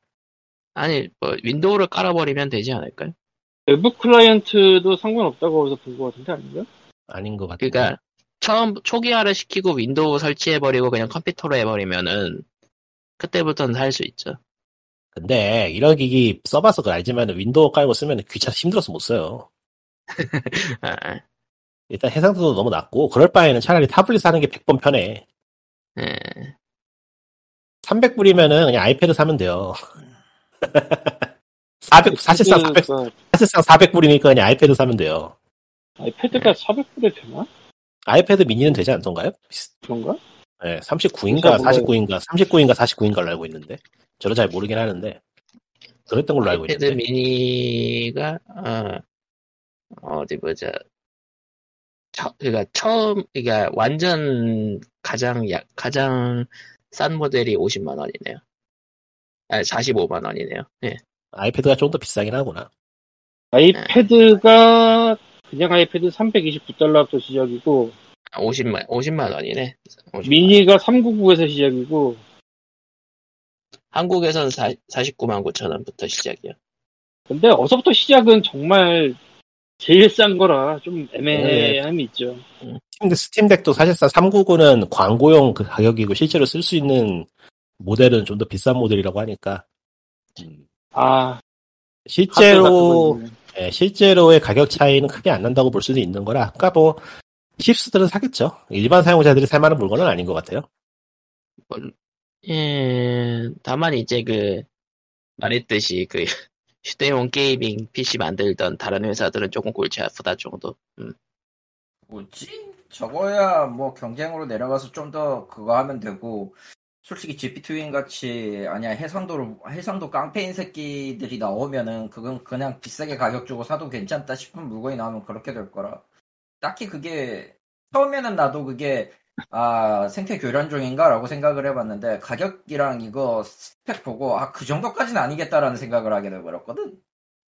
아니 뭐 윈도우를 깔아버리면 되지 않을까요? 외부 클라이언트도 상관없다고 거기서 본 것 같은데 아닌가? 아닌 것 같아요. 그러니까 처음 초기화를 시키고 윈도우 설치해버리고 그냥 컴퓨터로 해버리면은 그때부터는 할 수 있죠. 근데 이런 기기 써봐서 그 알지만 윈도우 깔고 쓰면 귀찮아 힘들어서 못 써요. 아, 일단 해상도도 너무 낮고 그럴 바에는 차라리 타블릿 사는 게 100번 편해. 예. 300불이면은 그냥 아이패드 사면 돼요. 400, 사실상 400, 아이패드가- 사실상 400불이니까 그냥 아이패드 사면 돼요. 아이패드가 400불에 되나? 아이패드 미니는 되지 않던가요? 그런가? 네, 39인가 진짜 49인가 39인가 49인가로 알고 있는데 저도 잘 모르긴 하는데 그랬던 걸로 알고 아이패드 있는데 미니가 어, 어디 보자. 처, 그러니까 처음 그러니까 완전 가장 약 가장 싼 모델이 50만 원이네요. 아 45만 원이네요. 예. 아이패드가 좀 더 비싸긴 하구나. 아이패드가 그냥 아이패드 329달러부터 시작이고 50만 50만 원이네. 50만. 미니가 399에서 시작이고 한국에서는 4, 49만 9천 원부터 시작이요. 근데 어서부터 시작은 정말 제일 싼 거라 좀 애매함이 있죠. 근데 스팀덱도 사실상 399는 광고용 그 가격이고 실제로 쓸 수 있는 모델은 좀 더 비싼 모델이라고 하니까 음, 아 실제로 예, 실제로의 가격 차이는 크게 안 난다고 볼 수도 있는 거라 그러니까 뭐 힙스들은 사겠죠. 일반 사용자들이 살 만한 물건은 아닌 것 같아요. 예, 다만 이제 그 말했듯이 그 휴대용 게이밍 PC 만들던 다른 회사들은 조금 골치 아프다 정도. 음. 뭐지? 저거야 뭐 경쟁으로 내려가서 좀 더 그거 하면 되고 솔직히 GP2인 같이 아니야 해상도로 해상도 깡패인 새끼들이 나오면은 그건 그냥 비싸게 가격 주고 사도 괜찮다 싶은 물건이 나오면 그렇게 될 거라 딱히 그게 처음에는 나도 그게 아 생태 교란종인가라고 생각을 해봤는데 가격이랑 이거 스펙 보고 아 그 정도까지는 아니겠다라는 생각을 하게 돼버렸거든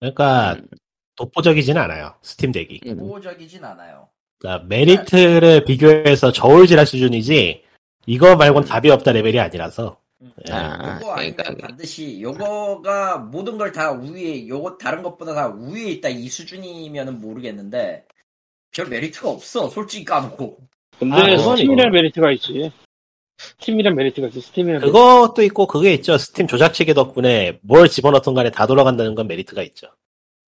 그러니까 음, 독보적이진 않아요. 스팀 덱이. 음. 독보적이진 않아요 그러니까 메리트를 비교해서 저울질할 수준이지 이거 말고는 답이 없다 레벨이 아니라서 예. 아, 요거 아니면 그러니까 반드시 요거가 모든 걸 다 우위에 요거 다른 것보다 다 우위에 있다 이 수준이면은 모르겠는데 별 메리트가 없어 솔직히 까놓고 근데 아, 스팀이란. 메리트가 있지. 스팀이란 메리트가 있지. 스팀이란 메리트. 그것도 있고 그게 있죠. 스팀 조작 체계 덕분에 뭘 집어넣던 간에 다 돌아간다는 건 메리트가 있죠.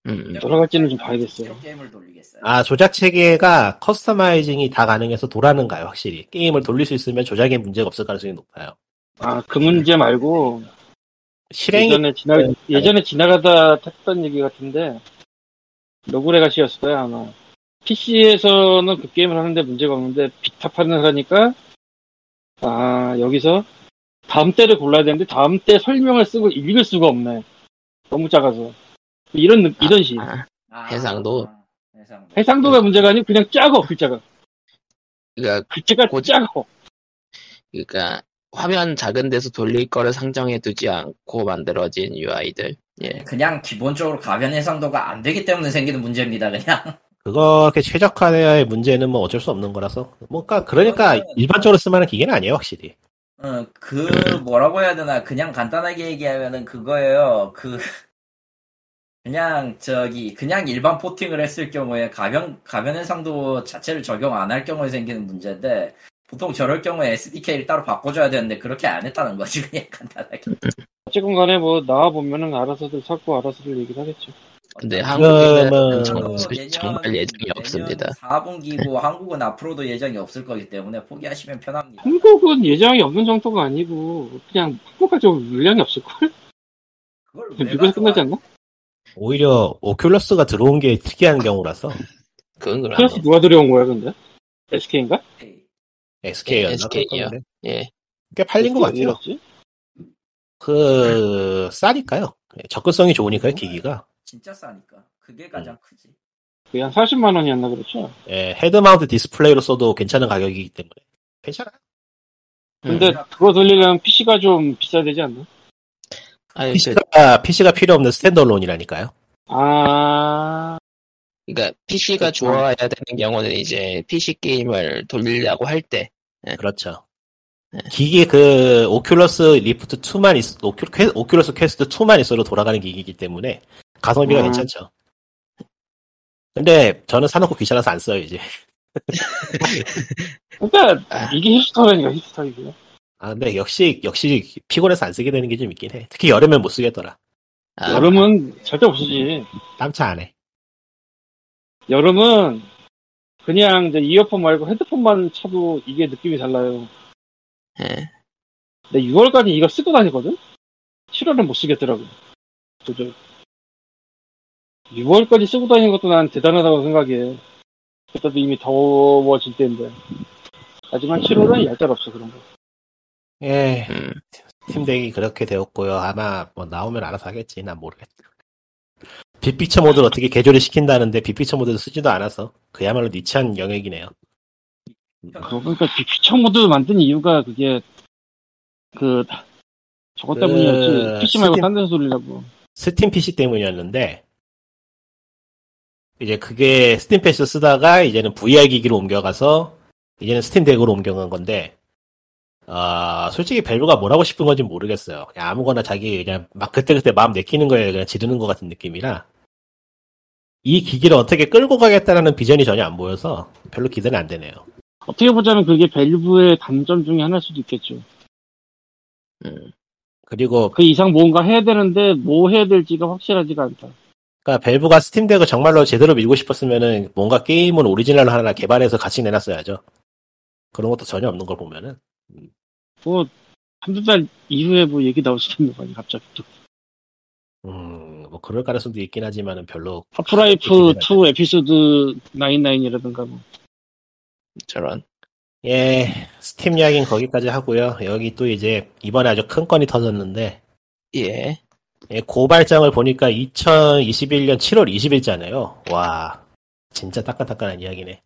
음, 돌아갈지는 좀 봐야겠어요. 게임을 돌리겠어요. 아 조작 체계가 customizing이 다 가능해서 돌아가요 확실히 게임을 돌릴 수 있으면 조작에 문제가 없을 가능성이 높아요. 아, 그 문제 말고 실행이 예전에 지나 예전에 지나가다 했던 얘기 같은데 로그레가시였을 거야 아마. PC에서는 그 게임을 하는데 문제가 없는데 비타판을 하니까 아 여기서 다음 때를 골라야 되는데 다음 때 설명을 쓰고 읽을 수가 없네. 너무 작아서 이런 느- 이런 식. 아, 아, 해상도? 해상도. 해상도가 문제가 아니고 그냥 작어 글자가 그러니까 글자가 고지- 작어. 그러니까 화면 작은 데서 돌릴 거를 상정해 두지 않고 만들어진 UI들. 예. 그냥 기본적으로 가변 해상도가 안 되기 때문에 생기는 문제입니다 그냥 그렇게 최적화의 문제는 뭐 어쩔 수 없는 거라서 뭔가 그러니까 그거는- 일반적으로 쓸만한 기계는 아니에요 확실히. 어, 그 뭐라고 해야 되나 그냥 간단하게 얘기하면은 그거예요 그 그냥 저기 그냥 일반 포팅을 했을 경우에 가변 가변 해상도 자체를 적용 안 할 경우에 생기는 문제인데 보통 저럴 경우에 SDK를 따로 바꿔줘야 되는데 그렇게 안 했다는 거지 그냥 간단하게 어쨌건 간에 뭐 나와 보면은 알아서들 찾고 알아서들 얘기를 하겠죠. 근데 그러면- 한국에는 정, 어, 정말 예정이 없습니다. 4분기고 한국은 앞으로도 예정이 없을 거기 때문에 포기하시면 편합니다. 한국은 예정이 없는 정도가 아니고 그냥 한국까지 물량이 없을걸? 그걸 왜 미국에서 끝나지? 않나? 오히려 오큘러스가 들어온 게 특이한 경우라서 그건 그래서 그렇네. 누가 들여온 거야 근데? SK인가? SK였나? SK 요. 예. 꽤 팔린 것 같아요. 그 싸니까요. 접근성이 좋으니까요 기기가. 진짜 싸니까. 그게 가장 음. 크지. 그게 한 40만 원이었나 그렇죠? 예, head mount display로 써도 괜찮은 가격이기 때문에 괜찮아요. 근데 음. 그거 돌리려면 PC가 좀 비싸야 되지 않나? 아니, 그, PC가 PC가 필요 없는 standalone이라니까요. 아, 그러니까 PC가 그렇죠. 좋아야 되는 경우는 이제 PC 게임을 돌리려고 할 때, 그렇죠. 기기 그 오큘러스 리프트 2만 있, 오큘, 퀘- 오큘러스 퀘스트 2만 있어도 돌아가는 기기이기 때문에 가성비가 음. 괜찮죠. 근데 저는 사놓고 귀찮아서 안 써요 이제. 그러니까 아. 이게 hipster라니까 hipster 이게. 아 근데 역시 역시 피곤해서 안 쓰게 되는 게 좀 있긴 해. 특히 여름엔 못 쓰겠더라. 아, 여름은 절대 없으지. 땀차 안 해. 여름은 그냥 이제 이어폰 말고 헤드폰만 차도 이게 느낌이 달라요. 예. 근데 6월까지 이거 쓰고 다니거든? 7월은 못 쓰겠더라고. 도저히. 6월까지 쓰고 다니는 것도 난 대단하다고 생각해. 그때도 이미 더워질 때인데. 하지만 7월은 얄짤 없어, 그런 거. 예, 음, 스팀덱이 그렇게 되었고요. 아마 뭐 나오면 알아서 하겠지. 난 모르겠다. Big Picture 모드를 어떻게 개조를 시킨다는데 Big Picture 모드를 쓰지도 않아서 그야말로 niche한 영역이네요. 그러고 보니까 Big Picture 모드 만든 이유가 그게, 그, 저것 그, 때문이었지. PC 말고 스팀- 딴 데서 돌리려고. 스팀 PC 때문이었는데 이제 그게 스팀 패스 쓰다가 이제는 VR 기기로 옮겨가서 이제는 스팀 덱으로 옮겨간 건데 아 솔직히 밸브가 뭘 하고 싶은 건지 모르겠어요. 그냥 아무거나 자기 그냥 막 그때그때 마음 내키는 거에 그냥 지르는 것 같은 느낌이라 이 기기를 어떻게 끌고 가겠다라는 비전이 전혀 안 보여서 별로 기대는 안 되네요. 어떻게 보자면 그게 밸브의 단점 중에 하나일 수도 있겠죠. 음. 그리고 그 이상 뭔가 해야 되는데 뭐 해야 될지가 확실하지가 않다. 그러니까 밸브가 스팀 덱을 정말로 제대로 밀고 싶었으면은 뭔가 게임은 오리지널로 하나 개발해서 같이 내놨어야죠. 그런 것도 전혀 없는 걸 보면은 뭐 한두 달 이후에 뭐 얘기 나올 수도 있는 거 아니야 갑자기 또. 음, 뭐 그럴 가능성도 있긴 하지만은 별로 하프라이프 기대가 2 에피소드 99이라든가 뭐. 저런. 예 스팀 이야기는 거기까지 하고요. 여기 또 이제 이번에 아주 큰 건이 터졌는데 예. 예, 고발장을 보니까 2021년 7월 20일자네요. 와 진짜 따끈따끈한 이야기네.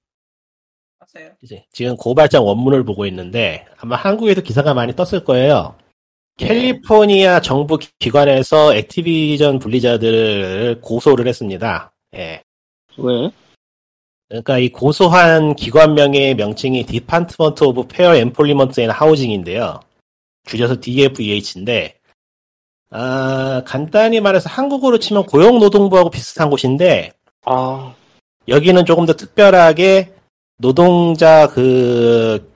하세요. 이제 지금 고발장 원문을 보고 있는데 아마 한국에도 기사가 많이 떴을 거예요. 캘리포니아 정부 기관에서 액티비전 블리자드를 고소를 했습니다. 예. 왜? 그러니까 이 고소한 기관명의 명칭이 Department of Fair Employment and Housing인데요. 줄여서 DFEH인데 아, 간단히 말해서 한국어로 치면 고용노동부하고 비슷한 곳인데 아, 여기는 조금 더 특별하게 노동자 그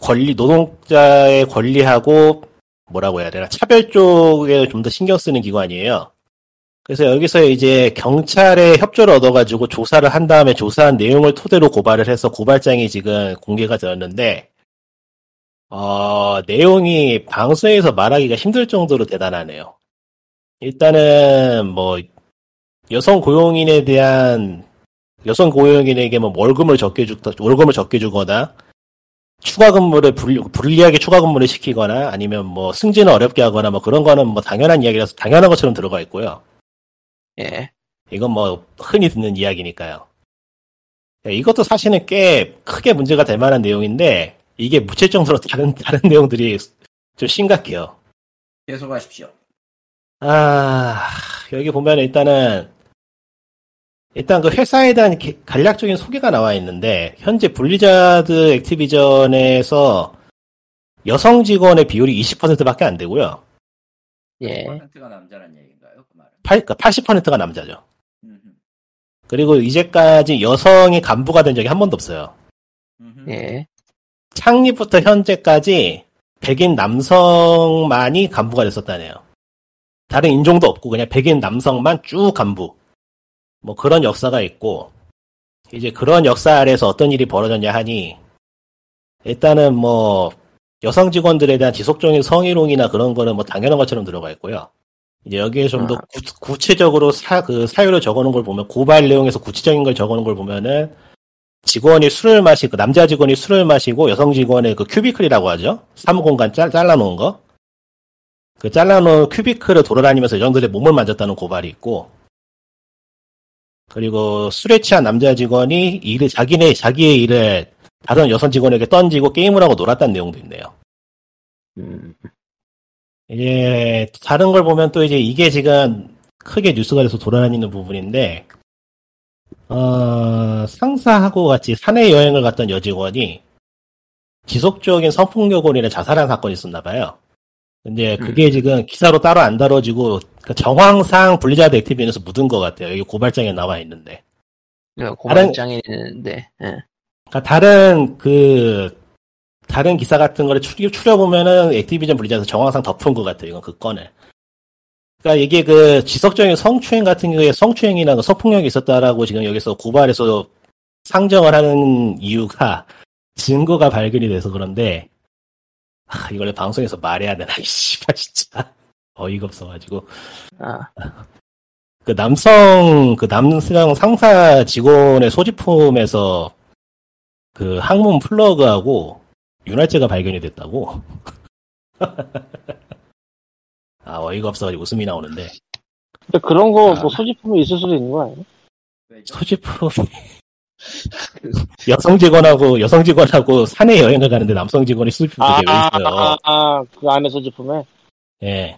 권리 노동자의 권리하고 뭐라고 해야 되나 차별 쪽에 좀 더 신경 쓰는 기관이에요. 그래서 여기서 이제 경찰의 협조를 얻어가지고 조사를 한 다음에 조사한 내용을 토대로 고발을 해서 고발장이 지금 공개가 되었는데 어, 내용이 방송에서 말하기가 힘들 정도로 대단하네요. 일단은 뭐 여성 고용인에 대한 여성 고용인에게 뭐 월급을 적게 주 월급을 적게 주거나 추가 근무를 불리, 불리하게 추가 근무를 시키거나 아니면 뭐 승진을 어렵게 하거나 뭐 그런 거는 뭐 당연한 이야기라서 당연한 것처럼 들어가 있고요. 예. 이건 뭐 흔히 듣는 이야기니까요. 네, 이것도 사실은 꽤 크게 문제가 될 만한 내용인데 이게 묻힐 정도로 다른 다른 내용들이 좀 심각해요. 계속하십시오. 아 여기 보면 일단은 일단 그 회사에 대한 개- 간략적인 소개가 나와 있는데 현재 블리자드 액티비전에서 여성 직원의 비율이 20%밖에 안 되고요. 예. 퍼센트가 남자란 얘기인가요? 그 말은. 8, 80%가 남자죠. 음흠. 그리고 이제까지 여성이 간부가 된 적이 한 번도 없어요. 음흠. 예. 창립부터 현재까지 백인 남성만이 간부가 됐었다네요. 다른 인종도 없고 그냥 백인 남성만 쭉 간부. 뭐 그런 역사가 있고 이제 그런 역사 아래서 어떤 일이 벌어졌냐 하니 일단은 뭐 여성 직원들에 대한 지속적인 성희롱이나 그런 거는 뭐 당연한 것처럼 들어가 있고요. 이제 여기에 좀더 아. 구체적으로 사, 그 사유를 적어놓은 걸 보면 고발 내용에서 구체적인 걸 적어놓은 걸 보면은 직원이 술을 마시고 남자 직원이 술을 마시고 여성 직원의 그 큐비클이라고 하죠. 사무공간 잘, 잘라놓은 거. 그 잘라놓은 큐비클을 돌아다니면서 여성들의 몸을 만졌다는 고발이 있고 그리고 술에 취한 남자 직원이 일을 자기네 자기의 일을 다른 여성 직원에게 던지고 게임을 하고 놀았다는 내용도 있네요. 음. 이제 다른 걸 보면 또 이제 이게 지금 크게 뉴스가 돼서 돌아다니는 부분인데 어, 상사하고 같이 사내 여행을 갔던 여직원이 지속적인 성폭력으로 자살한 사건이 있었나 봐요. 근데 그게 지금 기사로 따로 안 다뤄지고 그 정황상 블리자드 액티비전에서 묻은 것 같아요. 여기 고발장에 나와 있는데. 고발장이 있는데. 예. 그러니까 다른 그 다른 기사 같은 거를 추려, 추려 보면은 액티비전 블리자드 정황상 덮은 것 같아요. 이건 그 건을. 그러니까 이게 그 지속적인 성추행 같은 경우에 성추행이나 그 성폭력이 있었다라고 지금 여기서 고발해서 상정을 하는 이유가 증거가 발견이 돼서 그런데 아, 이걸 방송에서 말해야 되나 이 씨발 진짜 어이가 없어가지고 아, 그 남성 그 남성 상사 직원의 소지품에서 그 항문 플러그하고 윤활제가 발견이 됐다고. 아 어이가 없어가지고 웃음이 나오는데 근데 그런 거 아. 뭐 소지품이 있을 수도 있는 거 아니에요? 왜죠? 소지품 여성 직원하고 여성 직원하고 사내 여행을 가는데 남성 직원이 소지품 아, 왜 있어요? 아, 아, 그 안에 소지품에? 예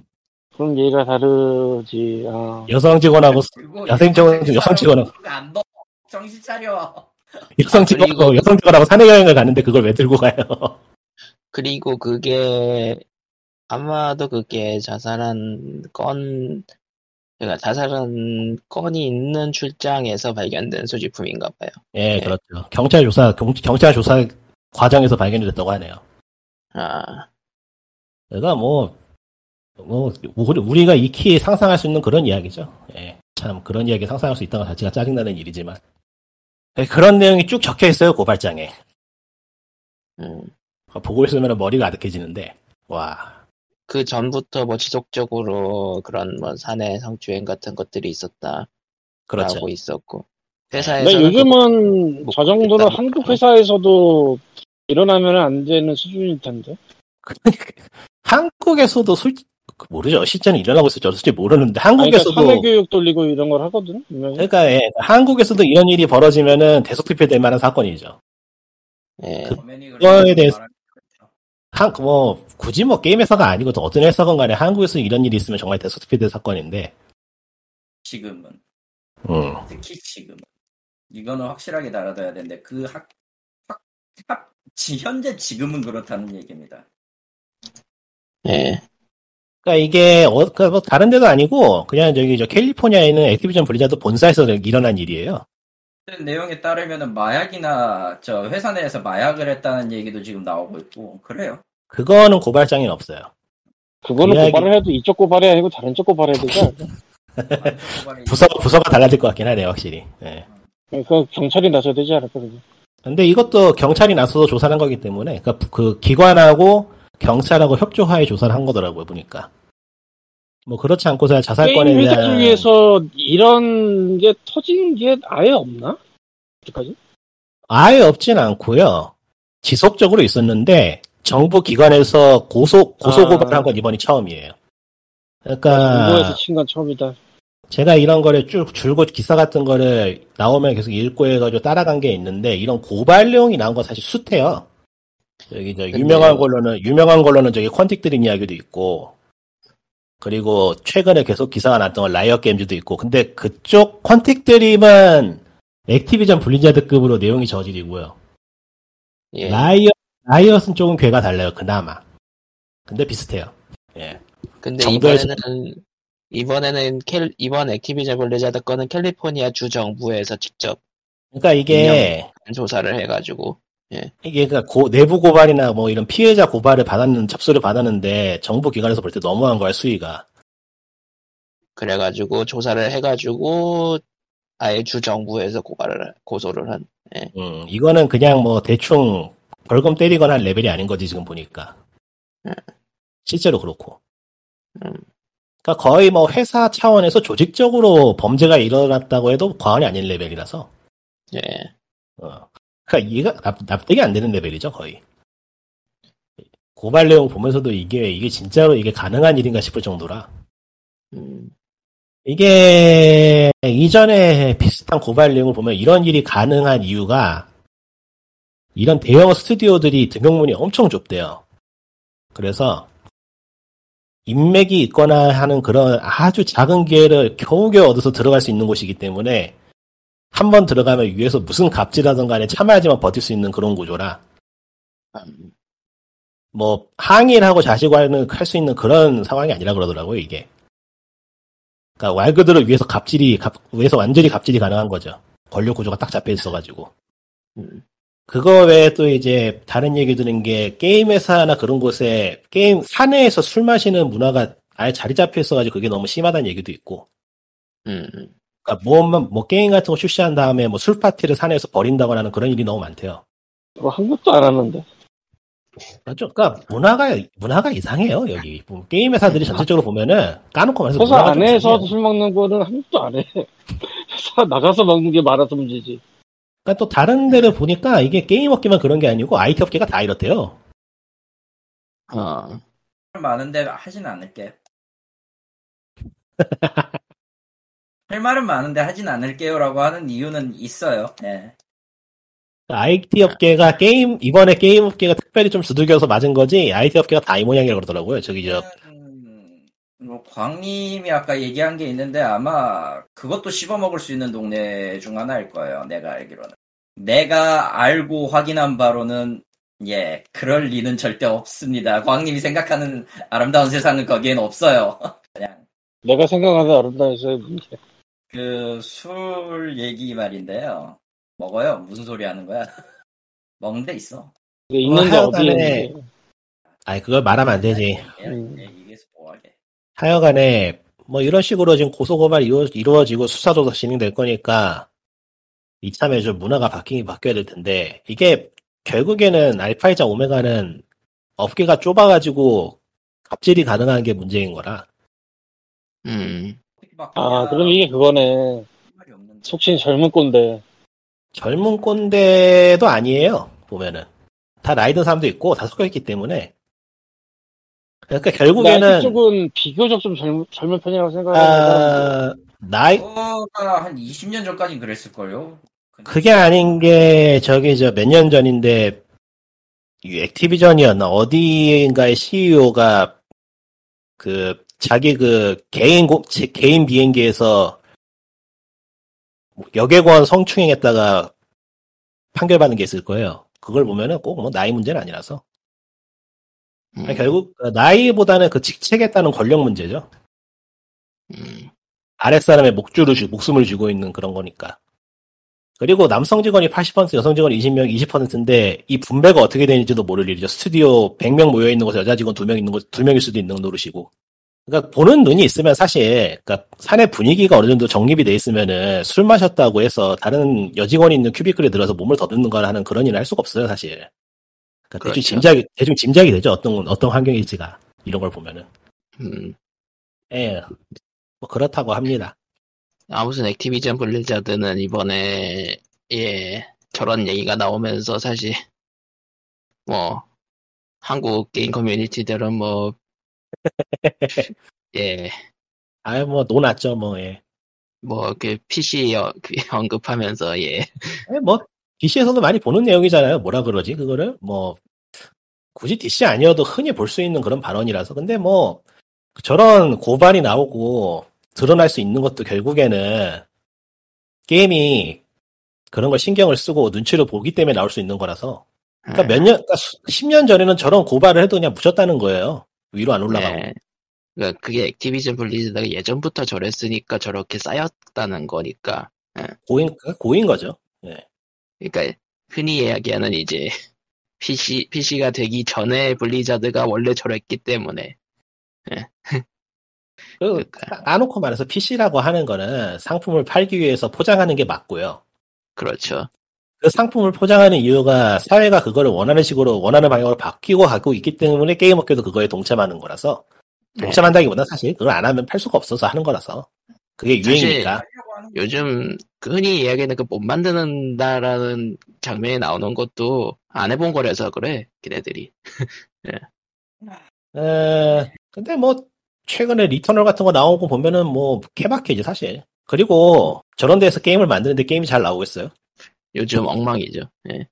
그럼 얘기가 다르지. 아. 여성 직원하고 야생 정- 여성 직원은- 안 봐. 정신 차려. 여성 아, 직원하고 그리고- 여성 직원하고 사내 여행을 가는데 그걸 왜 들고 가요? 그리고 그게 아마도 그게 자살한 건 그러니까 자살한 건이 있는 출장에서 발견된 소지품인가 봐요. 예 네. 그렇죠. 경찰 조사 경, 경찰 조사 과정에서 발견이 됐다고 하네요. 아, 그러니까 뭐, 뭐, 우리- 우리가 익히 상상할 수 있는 그런 이야기죠. 예. 참, 그런 이야기 상상할 수 있다는 것 자체가 짜증나는 일이지만. 예, 그런 내용이 쭉 적혀 있어요, 고발장에. 음. 보고 있으면 머리가 아득해지는데, 와. 그 전부터 뭐 지속적으로 그런 뭐 사내 성추행 같은 것들이 있었다라고 그렇죠. 있었고 근데 회사에서 요즘은 뭐 저 정도는 그랬다는 한국 거. 회사에서도 일어나면 안 되는 수준일 텐데. 한국에서도 솔직히, 모르죠. 실제는 일어나고 있을지 솔직히 모르는데, 아니, 그러니까 한국에서도, 사내교육 돌리고 이런 걸 하거든, 분명히. 그러니까, 예, 한국에서도 이런 일이 벌어지면은 대속 투표될 만한 사건이죠. 예, 그- 그거에 대해서-. 한, 뭐, 굳이 뭐 게임 회사가 아니고 또 어떤 회사건 간에 한국에서 이런 일이 있으면 정말 투표될 사건인데, 지금은 음. 특히 지금은 이거는 확실하게 달아둬야 되는데 그 학, 학, 학 지, 현재 지금은 그렇다는 얘기입니다. 예. 그러니까 이게 어, 그러니까 뭐 다른 데도 아니고 그냥 저기 저 캘리포니아에 있는 액티비전 블리자드 본사에서 일어난 일이에요. 내용에 따르면은 마약이나 저 회사 내에서 마약을 했다는 얘기도 지금 나오고 있고 그래요. 그거는 고발장이 없어요. 그거는 이야기- 고발을 해도 이쪽 고발이 아니고 다른 쪽 고발해야 되지 않을까? 부서 부서가 달라질 것 같긴 하네요, 확실히. 예. 그 경찰이 나서야 되지 않을까? 그게. 근데 이것도 경찰이 나서서 조사를 한 거기 때문에 그러니까 그 기관하고 경찰하고 협조하에 조사를 한 거더라고요 보니까 뭐 그렇지 않고서 자살권에 게임 회사 대한 중에서 이런 게 터진 게 아예 없나? 아직까지? 아예 없진 않고요 지속적으로 있었는데 정부 기관에서 고소 고소 아. 고발한 건 이번이 처음이에요. 그러니까 공부에서 친 건 처음이다. 제가 이런 거를 쭉 줄곧 기사 같은 거를 나오면 계속 읽고 해가지고 따라간 게 있는데 이런 고발 내용이 나온 건 사실 숱해요. 여기 저. 유명한 걸로는 유명한 걸로는 저기 퀀틱 드림 이야기도 있고 그리고 최근에 계속 기사가 났던 건 라이엇 게임즈도 있고 근데 그쪽 퀀틱 드림은 액티비전 블리자드급으로 내용이 저질이고요. 예. 라이어 라이엇은 조금 궤가 달라요 그나마. 근데 비슷해요. 예. 근데 이번에는 이번에는 캘 이번 액티비전 블리자드 거는 캘리포니아 주 정부에서 직접 그러니까 이게 조사를 해가지고 이게 그러니까 고- 내부 고발이나 뭐 이런 피해자 고발을 받았는 접수를 받았는데 정부 기관에서 볼 때 너무한 거야 수위가. 그래가지고 조사를 해가지고 아예 주 정부에서 고발을 고소를 한. 음, 이거는 그냥 뭐 대충 벌금 때리거나 할 레벨이 아닌 거지 지금 보니까. 음. 실제로 그렇고. 음. 그러니까 거의 뭐 회사 차원에서 조직적으로 범죄가 일어났다고 해도 과언이 아닌 레벨이라서. 예. 어. 그러니까 이해가 납, 납득이 안 되는 레벨이죠 거의. 고발 내용 보면서도 이게 이게 진짜로 이게 가능한 일인가 싶을 정도라. 음, 이게 이전에 비슷한 고발 내용을 보면 이런 일이 가능한 이유가 이런 대형 스튜디오들이 등용문이 엄청 좁대요. 그래서 인맥이 있거나 하는 그런 아주 작은 기회를 겨우겨우 얻어서 들어갈 수 있는 곳이기 때문에 한 번 들어가면 위에서 무슨 갑질하든 간에 참아야지만 버틸 수 있는 그런 구조라 음, 뭐 항의를 하고 자식과는 할수 있는 그런 상황이 아니라 그러더라고요 이게. 그러니까 말 그대로 위에서 갑질이 갑- 위에서 완전히 갑질이 가능한 거죠. 권력 구조가 딱 잡혀 있어가지고. 음. 그거 외에 또 이제 다른 얘기 드는 게 게임 회사나 그런 곳에 게임 사내에서 술 마시는 문화가 아예 자리 잡혀 있어가지고 그게 너무 심하다는 얘기도 있고. 음, 음. 그러니까 뭐, 뭐 게임 같은 거 출시한 다음에 뭐 술 파티를 사내에서 벌인다거나 하는 그런 일이 너무 많대요. 뭐 한국도 안 하는데. 그렇죠. 그러니까 문화가 문화가 이상해요 여기 뭐 게임 회사들이 전체적으로 보면은 까놓고 말해서 회사 안에서. 술 먹는 거는 한국도 안 해. 회사 나가서 먹는 게 많아서 문제지. 그러니까 또 다른 데를 보니까 이게 게임 업계만 그런 게 아니고 IT 업계가 다 이렇대요. 어, 많은데 하진 않을게. 할 말은 많은데 하진 않을게요라고 하는 이유는 있어요. 예. IT 업계가 게임 이번에 게임 업계가 특별히 좀 두들겨서 맞은 거지 IT 업계가 다 이 모양이라고 그러더라고요. 저기 저 음, 뭐 광님이 아까 얘기한 게 있는데 아마 그것도 씹어 먹을 수 있는 동네 중 하나일 거예요. 내가 알기로는. 내가 알고 확인한 바로는 예 그럴 리는 절대 없습니다. 광님이 생각하는 아름다운 세상은 거기엔 없어요. 그냥 내가 생각하는 아름다워서의 문제. 그술 얘기 말인데요. 먹어요. 무슨 소리 하는 거야? 먹는 데 있어. 이게 있는데 하여간에 어디에. 아이 그걸 말하면 안 되지. 예, 음. 예, 뭐 하여간에 뭐 이런 식으로 지금 고소 고발이 이루어, 이루어지고 수사도 진행될 거니까 이참에 좀 문화가 바뀌긴 바뀌어야 될 텐데 이게 결국에는 알파이자 오메가는 업계가 좁아가지고 갑질이 가능한 게 문제인 거라. 음, 아, 그럼 이게 그거네. 속신 젊은 꼰대. 젊은 꼰대도 아니에요. 보면은 다 나이 든 사람도 있고 다 섞여 있기 때문에 그러니까 결국에는 쪽은 비교적 좀 젊, 젊은 편이라고 생각하는 아, 나이 그거가 한 20년 전까진 그랬을 걸요? 그게 아닌 게 저기 저 몇 년 전인데 이 액티비전이었나 어디인가의 CEO가 그 자기 그 개인 고, 제- 개인 비행기에서 여객원 성추행했다가 판결받는 게 있을 거예요. 그걸 보면은 꼭 뭐 나이 문제는 아니라서 음, 결국 그 나이보다는 그 직책에 따른 권력 문제죠. 음, 아랫사람의 목줄을 주, 목숨을 쥐고 있는 그런 거니까. 그리고 남성 직원이 80%, 여성 직원이 20명, 20%인데 이 분배가 어떻게 되는지도 모를 일이죠. 스튜디오 100명 모여 있는 곳에 여자 직원 2명 있는 곳, 2명일 수도 있는 노릇이고. 그러니까 보는 눈이 있으면 사실 그러니까 사내 분위기가 어느 정도 정립이 돼 있으면은 술 마셨다고 해서 다른 여직원이 있는 큐비클에 들어서 몸을 더듬는 거나 하는 그런 일을 할 수가 없어요, 사실. 그러니까 대충 그렇죠. 짐작이 대충 짐작이 되죠. 어떤 어떤 환경일지가 이런 걸 보면은. 음. 예. 뭐 그렇다고 합니다. 아무튼 액티비전 블리자드는 이번에 예 저런 얘기가 나오면서 사실 뭐 한국 게임 커뮤니티들은 뭐 예, 아유 뭐 논았죠 뭐 예. 뭐그 PC 어, 그 언급하면서 예, 예, 뭐 DC에서도 많이 보는 내용이잖아요. 뭐라 그러지 그거를 뭐 굳이 DC 아니어도 흔히 볼 수 있는 그런 발언이라서 근데 뭐 저런 고발이 나오고 드러날 수 있는 것도 결국에는 게임이 그런 걸 신경을 쓰고 눈치를 보기 때문에 나올 수 있는 거라서 그러니까 몇 년, 그러니까 10년 전에는 저런 고발을 해도 그냥 묻혔다는 거예요. 위로 안 올라가고. 네. 그러니까 그게 액티비전 블리자드가 예전부터 저랬으니까 저렇게 쌓였다는 거니까. 고인, 고인 거죠. 그러니까 흔히 이야기하는 이제 PC PC가 되기 전에 블리자드가 원래 저랬기 때문에. 그, 그러니까 까놓고 말해서 PC라고 하는 거는 상품을 팔기 위해서 포장하는 게 맞고요. 그렇죠. 그 상품을 포장하는 이유가 사회가 그거를 원하는 식으로 원하는 방향으로 바뀌고 가고 있기 때문에 게임 업계도 그거에 동참하는 거라서 네. 동참한다기보다 사실 그걸 안 하면 팔 수가 없어서 하는 거라서 그게 유행이니까. 요즘 그 흔히 이야기하는 그 못 만드는다라는 장면이 나오는 것도 안 해본 거라서 그래 걔네들이. 에, 근데 뭐 최근에 리터널 같은 거 나오고 보면은 뭐 케바케지 사실. 그리고 저런 데서 게임을 만드는데 게임이 잘 나오고 있어요. 요즘 엉망이죠. 예.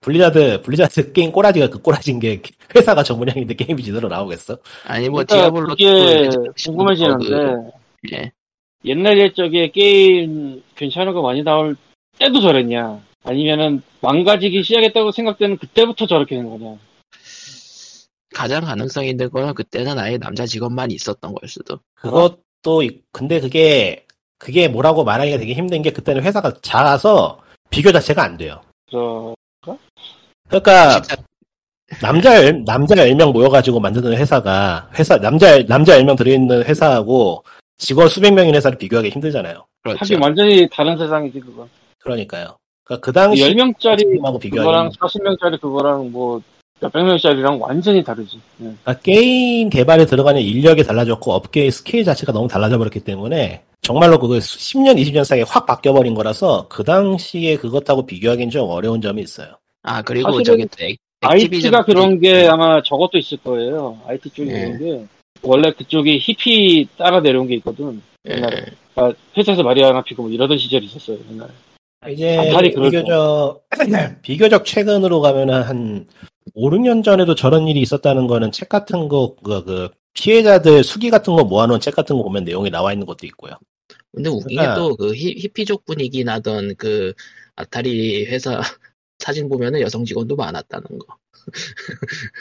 블리자드 블리자드 게임 꼬라지가 그 꼬라진 게 회사가 저 모양인데 게임이 제대로 나오겠어? 아니 뭐 그러니까 디아블로 그게 또 궁금해지는데. 그, 예. 옛날 옛적에 게임 괜찮은 거 많이 나올 때도 저랬냐 아니면은 망가지기 시작했다고 생각되는 그때부터 저렇게 된 거냐 가장 가능성 있는 거는 그때는 아예 남자 직원만 있었던 걸 수도. 그것도 있- 근데 그게 그게 뭐라고 말하기가 되게 힘든 게 그때는 회사가 작아서 비교 자체가 안 돼요. 저 그러니까 남자 열- 남자 10명 모여가지고 만드는 회사가 회사 남자 남자 10명 들어있는 회사하고 직원 수백 명인 회사를 비교하기 힘들잖아요. 그렇죠. 하긴 완전히 다른 세상이지 그거 그러니까요. 그러니까 그 당시 10명짜리 하고 힘들죠. 40명짜리 그거랑 뭐 몇백 명짜리랑 완전히 다르지 예. 그러니까 게임 개발에 들어가는 인력이 달라졌고 업계의 스케일 자체가 너무 달라져 버렸기 때문에 정말로 그거 10년 20년 사이에 확 바뀌어 버린 거라서 그 당시에 그것하고 비교하기는 좀 어려운 점이 있어요. 아 그리고 저기 또 액- IT가 그런 게 블리- 아마 저것도 있을 거예요 IT 쪽이 예. 그런 게 원래 그쪽이 히피 따라 내려온 게 있거든 예. 옛날에 아, 회사에서 마리아나 피고 뭐 이러던 시절이 있었어요 옛날에 이제 아무리 그래도. 비교적 비교적 최근으로 가면은 한 5, 6년 전에도 저런 일이 있었다는 거는 책 같은 거, 그, 그 피해자들 수기 같은 거 모아놓은 책 같은 거 보면 내용이 나와 있는 것도 있고요. 근데 웃긴 그러니까- 게또그 히피족 분위기 나던 그 아타리 회사 사진 보면은 여성 직원도 많았다는 거.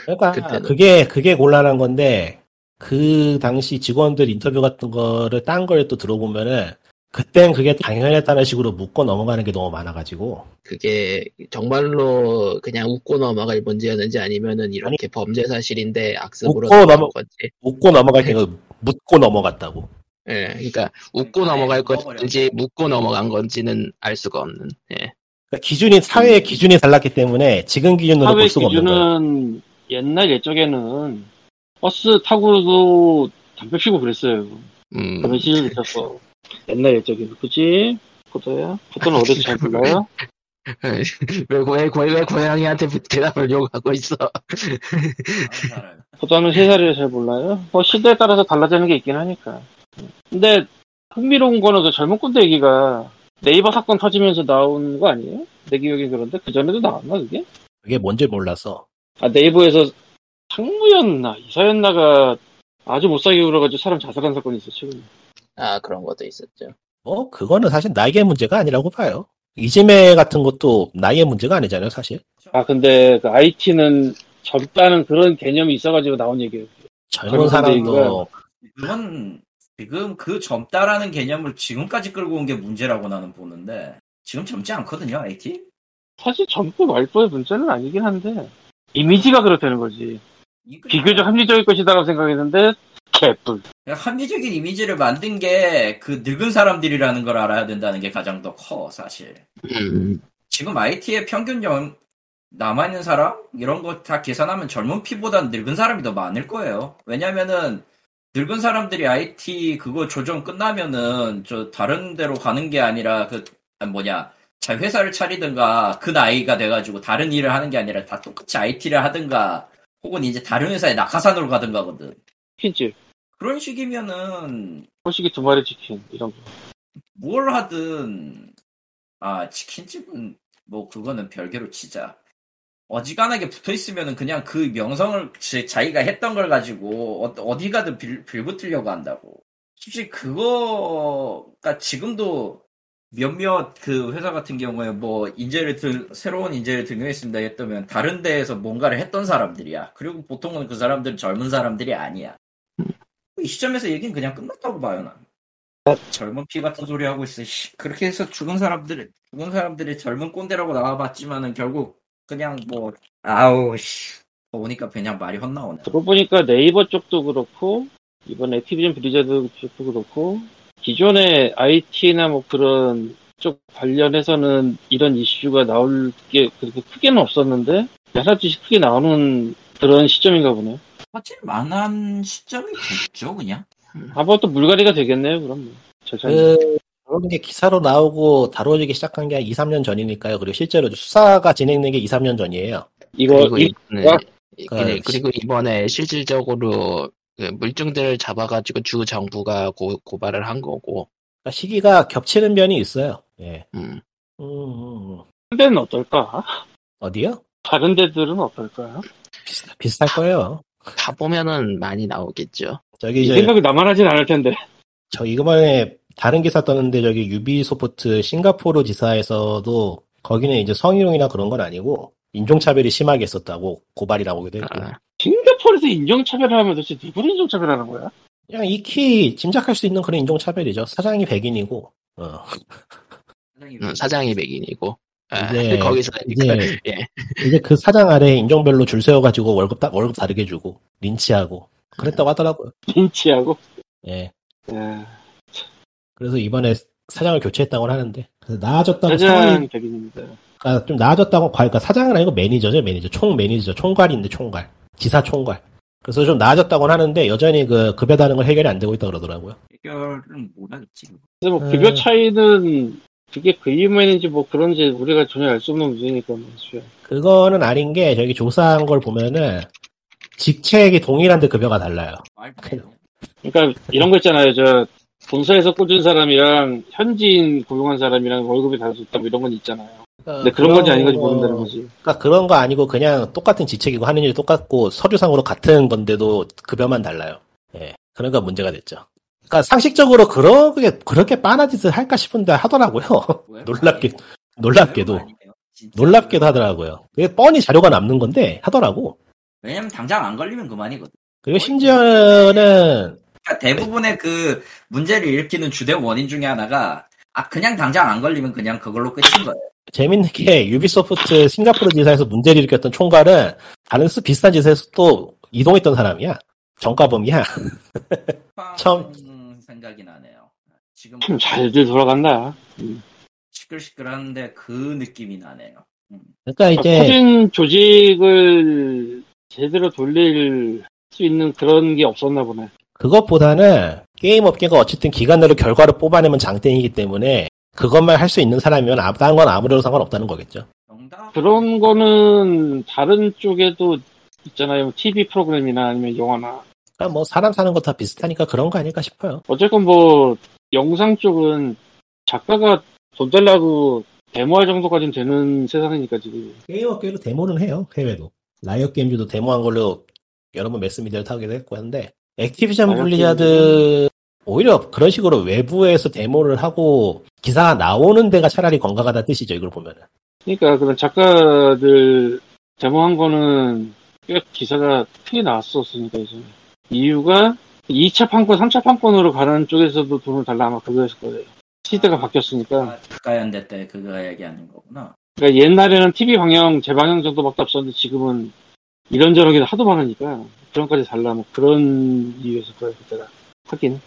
그러니까 그때는. 그게 그게 곤란한 건데 그 당시 직원들 인터뷰 같은 거를 딴 걸 또 들어보면은 그땐 그게 당연했다는 식으로 묻고 넘어가는 게 너무 많아가지고 그게 정말로 그냥 웃고 넘어갈 문제였는지 아니면은 이렇게 범죄 사실인데 악습으로 웃고 넘어- 건지. 웃고 넘어갈 때가 묻고 넘어갔다고. 예, 그러니까 웃고 넘어갈. 건지 묻고 넘어간 건지는 알 수가 없는. 예. 그러니까 기준이 사회의 기준이 달랐기 때문에 지금 기준으로 사회 볼 수가 없는 거예요. 기준은 옛날 옛적에는 버스 타고도 담배 피고 그랬어요. 음, 그런 시절이 있었어. 옛날 옛적에는 그치? 포도야? 포도는 어디서 잘 불러요? 왜, 고- 왜, 고- 왜 고양이한테 대답을 욕하고 있어? 사람. 포도하면 세 살이라 잘 몰라요? 뭐 시대에 따라서 달라지는 게 있긴 하니까. 근데 흥미로운 거는 그 젊은 꾼대 얘기가 네이버 사건 터지면서 나온 거 아니에요? 내 기억에 그런데 그 전에도 나왔나 그게? 그게 뭔지 몰라서 아 네이버에서 상무였나 이사였나가 아주 못 살게 굴어가지고 사람 자살한 사건이 있어 최근에. 아, 그런 것도 있었죠. 뭐 그거는 사실 나이의 문제가 아니라고 봐요. 이지매 같은 것도 나이의 문제가 아니잖아요, 사실. 아 근데 그 IT는 젊다는 그런 개념이 있어가지고 나온 얘기예요. 젊은 사람도 그건 지금 그 젊다라는 개념을 지금까지 끌고 온 게 문제라고 나는 보는데 지금 젊지 않거든요, IT. 사실 젊고 말고의 문제는 아니긴 한데 이미지가 그렇다는 거지. 비교적 합리적일 것이다라고 생각했는데 개뿔. 합리적인 이미지를 만든 게 그 늙은 사람들이라는 걸 알아야 된다는 게 가장 더 커, 사실. 음, 지금 IT의 평균 연 남아있는 사람 이런 거 다 계산하면 젊은 피보단 늙은 사람이 더 많을 거예요. 왜냐면은 늙은 사람들이 IT 그거 조정 끝나면은 저 다른 데로 가는 게 아니라 그 아, 뭐냐 자 회사를 차리든가 그 나이가 돼가지고 다른 일을 하는 게 아니라 다 똑같이 IT를 하든가 혹은 이제 다른 회사에 낙하산으로 가든가거든. 치킨집, 그런 식이면은 호식이 두 마리 치킨 이런 거. 뭘 하든 아 치킨집은 뭐 그거는 별개로 치자 어지간하게 붙어 있으면은 그냥 그 명성을 지- 자기가 했던 걸 가지고 어, 어디 가든 빌, 빌붙으려고 한다고 솔직히 그거가 지금도 몇몇 그 회사 같은 경우에 뭐 인재를 들 새로운 인재를 등용했습니다 했다면 다른 데에서 뭔가를 했던 사람들이야 그리고 보통은 그 사람들은 젊은 사람들이 아니야 이 시점에서 얘기는 그냥 끝났다고 봐요 난 젊은 피 같은 소리 하고 있어. 씨. 그렇게 해서 죽은 사람들, 죽은 사람들이 젊은 꼰대라고 나와봤지만은 결국 그냥 뭐 아우 씨. 보니까 그냥 말이 헛나오네. 그러고 보니까 네이버 쪽도 그렇고 이번 액티비전 블리자드 쪽도 그렇고 기존의 IT나 뭐 그런 쪽 관련해서는 이런 이슈가 나올 게 그렇게 크게는 없었는데 하나씩 크게 나오는 그런 시점인가 보네. 사실 만한 시점이겠죠, 그냥. 또 물갈이가 되겠네요 그럼. 그 그런 게 기사로 나오고 다뤄지기 시작한 게한 2, 3년 전이니까요. 그리고 실제로 수사가 진행된 게 2, 3년 전이에요. 이거 그리고, 이, 와. 이- 그, 네, 그리고 이번에 실질적으로 그 물증들을 잡아가지고 주 정부가 고, 고발을 한 거고, 그러니까 시기가 겹치는 면이 있어요. 예. 음, 음, 음, 음. 다른 데는 어떨까? 어디요? 다른 데들은 어떨까요? 비슷, 비슷할 거예요. 가 보면은 많이 나오겠죠. 저기 이 이제 생각이 나만 하진 않을 텐데. 저 이번에 다른 기사 떴는데 저기 유비소프트 싱가포르 지사에서도 거기는 이제 성희롱이나 그런 건 아니고 인종차별이 심하게 있었다고 고발이 나오기도 했고 아, 싱가포르에서 인종차별을 하면 도대체 누구를 인종차별하는 거야? 그냥 익히 짐작할 수 있는 그런 인종차별이죠. 사장이 백인이고 어. 음, 사장이 백인이고, 아, 이제- 거기서 이제 예. 이제 그 사장 아래 인종별로 줄 세워가지고 월급 다, 월급 다르게 주고 린치하고 그랬다고 하더라고요. 린치하고. 예. 예. 그래서 이번에 사장을 교체했다고 하는데 그래서 나아졌다고 사장 상황이 백인입니다. 아, 좀 나아졌다고, 과- 그러니까 사장은 아니고 매니저죠, 매니저. 총 매니저, 총괄인데, 총괄. 지사 총괄. 그래서 좀 나아졌다고는 하는데, 여전히 그, 급여 다른 건 해결이 안 되고 있다 그러더라고요. 해결은 못 하겠지. 그래서 뭐 음. 급여 차이는 그게 그 이유만인지 뭐 그런지 우리가 전혀 알 수 없는 문제니까 말이죠. 그거는 아닌 게, 저기 조사한 걸 보면은, 직책이 동일한데 급여가 달라요. 그- 안 돼. 그러니까 이런 거 있잖아요. 저 본사에서 꽂은 사람이랑 현지인 고용한 사람이랑 월급이 다르다 뭐 이런 건 있잖아요. 근데 그런 건지 아닌 건지 거- 모른다는 거지. 그러니까 그런 거 아니고, 그냥 똑같은 직책이고 하는 일이 똑같고, 서류상으로 같은 건데도 급여만 달라요. 예. 그러니까 문제가 됐죠. 그러니까 상식적으로 그렇게, 그렇게 빤한 짓을 할까 싶은데 하더라고요. 왜? 놀랍게, 놀랍게도. 놀랍게도 하더라고요. 그게 뻔히 자료가 남는 건데 하더라고. 왜냐면 당장 안 걸리면 그만이거든. 그리고 심지어는 그러니까 대부분의 그 문제를 일으키는 주된 원인 중에 하나가 아 그냥 당장 안 걸리면 그냥 그걸로 끝인 거예요. 재밌는 게 유비소프트 싱가포르 지사에서 문제를 일으켰던 총괄은 다른 스 비슷한 지사에서 또 이동했던 사람이야. 정가범이야. 처음- 생각이 나네요. 지금 참 잘들 돌아간다. 시끌시끌한데 그 느낌이 나네요. 그러니까 이제 커진 조직을 제대로 돌릴 수 있는 그런 게 없었나 보네. 그것보다는 게임 업계가 어쨌든 기간 내로 결과를 뽑아내면 장땡이기 때문에 그것만 할 수 있는 사람이면 아무 다른 건 아무래도 상관없다는 거겠죠. 그런 거는 다른 쪽에도 있잖아요. TV 프로그램이나 아니면 영화나. 그러니까 뭐 사람 사는 거 다 비슷하니까 그런 거 아닐까 싶어요. 어쨌건 뭐 영상 쪽은 작가가 돈 달라고 데모할 정도까지는 되는 세상이니까 지금. 게임 업계도 데모는 해요. 해외도. 라이엇 게임즈도 데모한 걸로 여러 번 매스미디어를 타기도 했고 한데 액티비전 블리자드 오히려 그런 식으로 외부에서 데모를 하고 기사가 나오는 데가 차라리 건강하다는 뜻이죠. 이걸 보면은. 그러니까 그런 작가들 데모한 거는 꽤 기사가 크게 나왔었으니까 이제 이유가 2차 판권, 3차 판권으로 가는 쪽에서도 돈을 달라 아마 그거였을 거예요. 시대가 바뀌었으니까. 아, 작가연대 때 그거 얘기하는 거구나. 그러니까 옛날에는 TV 방영, 재방영 정도밖에 없었는데 지금은 이런저런 게 하도 많으니까 그런 것까지 달라 뭐 그런 이유였을 거예요 그때가. 하긴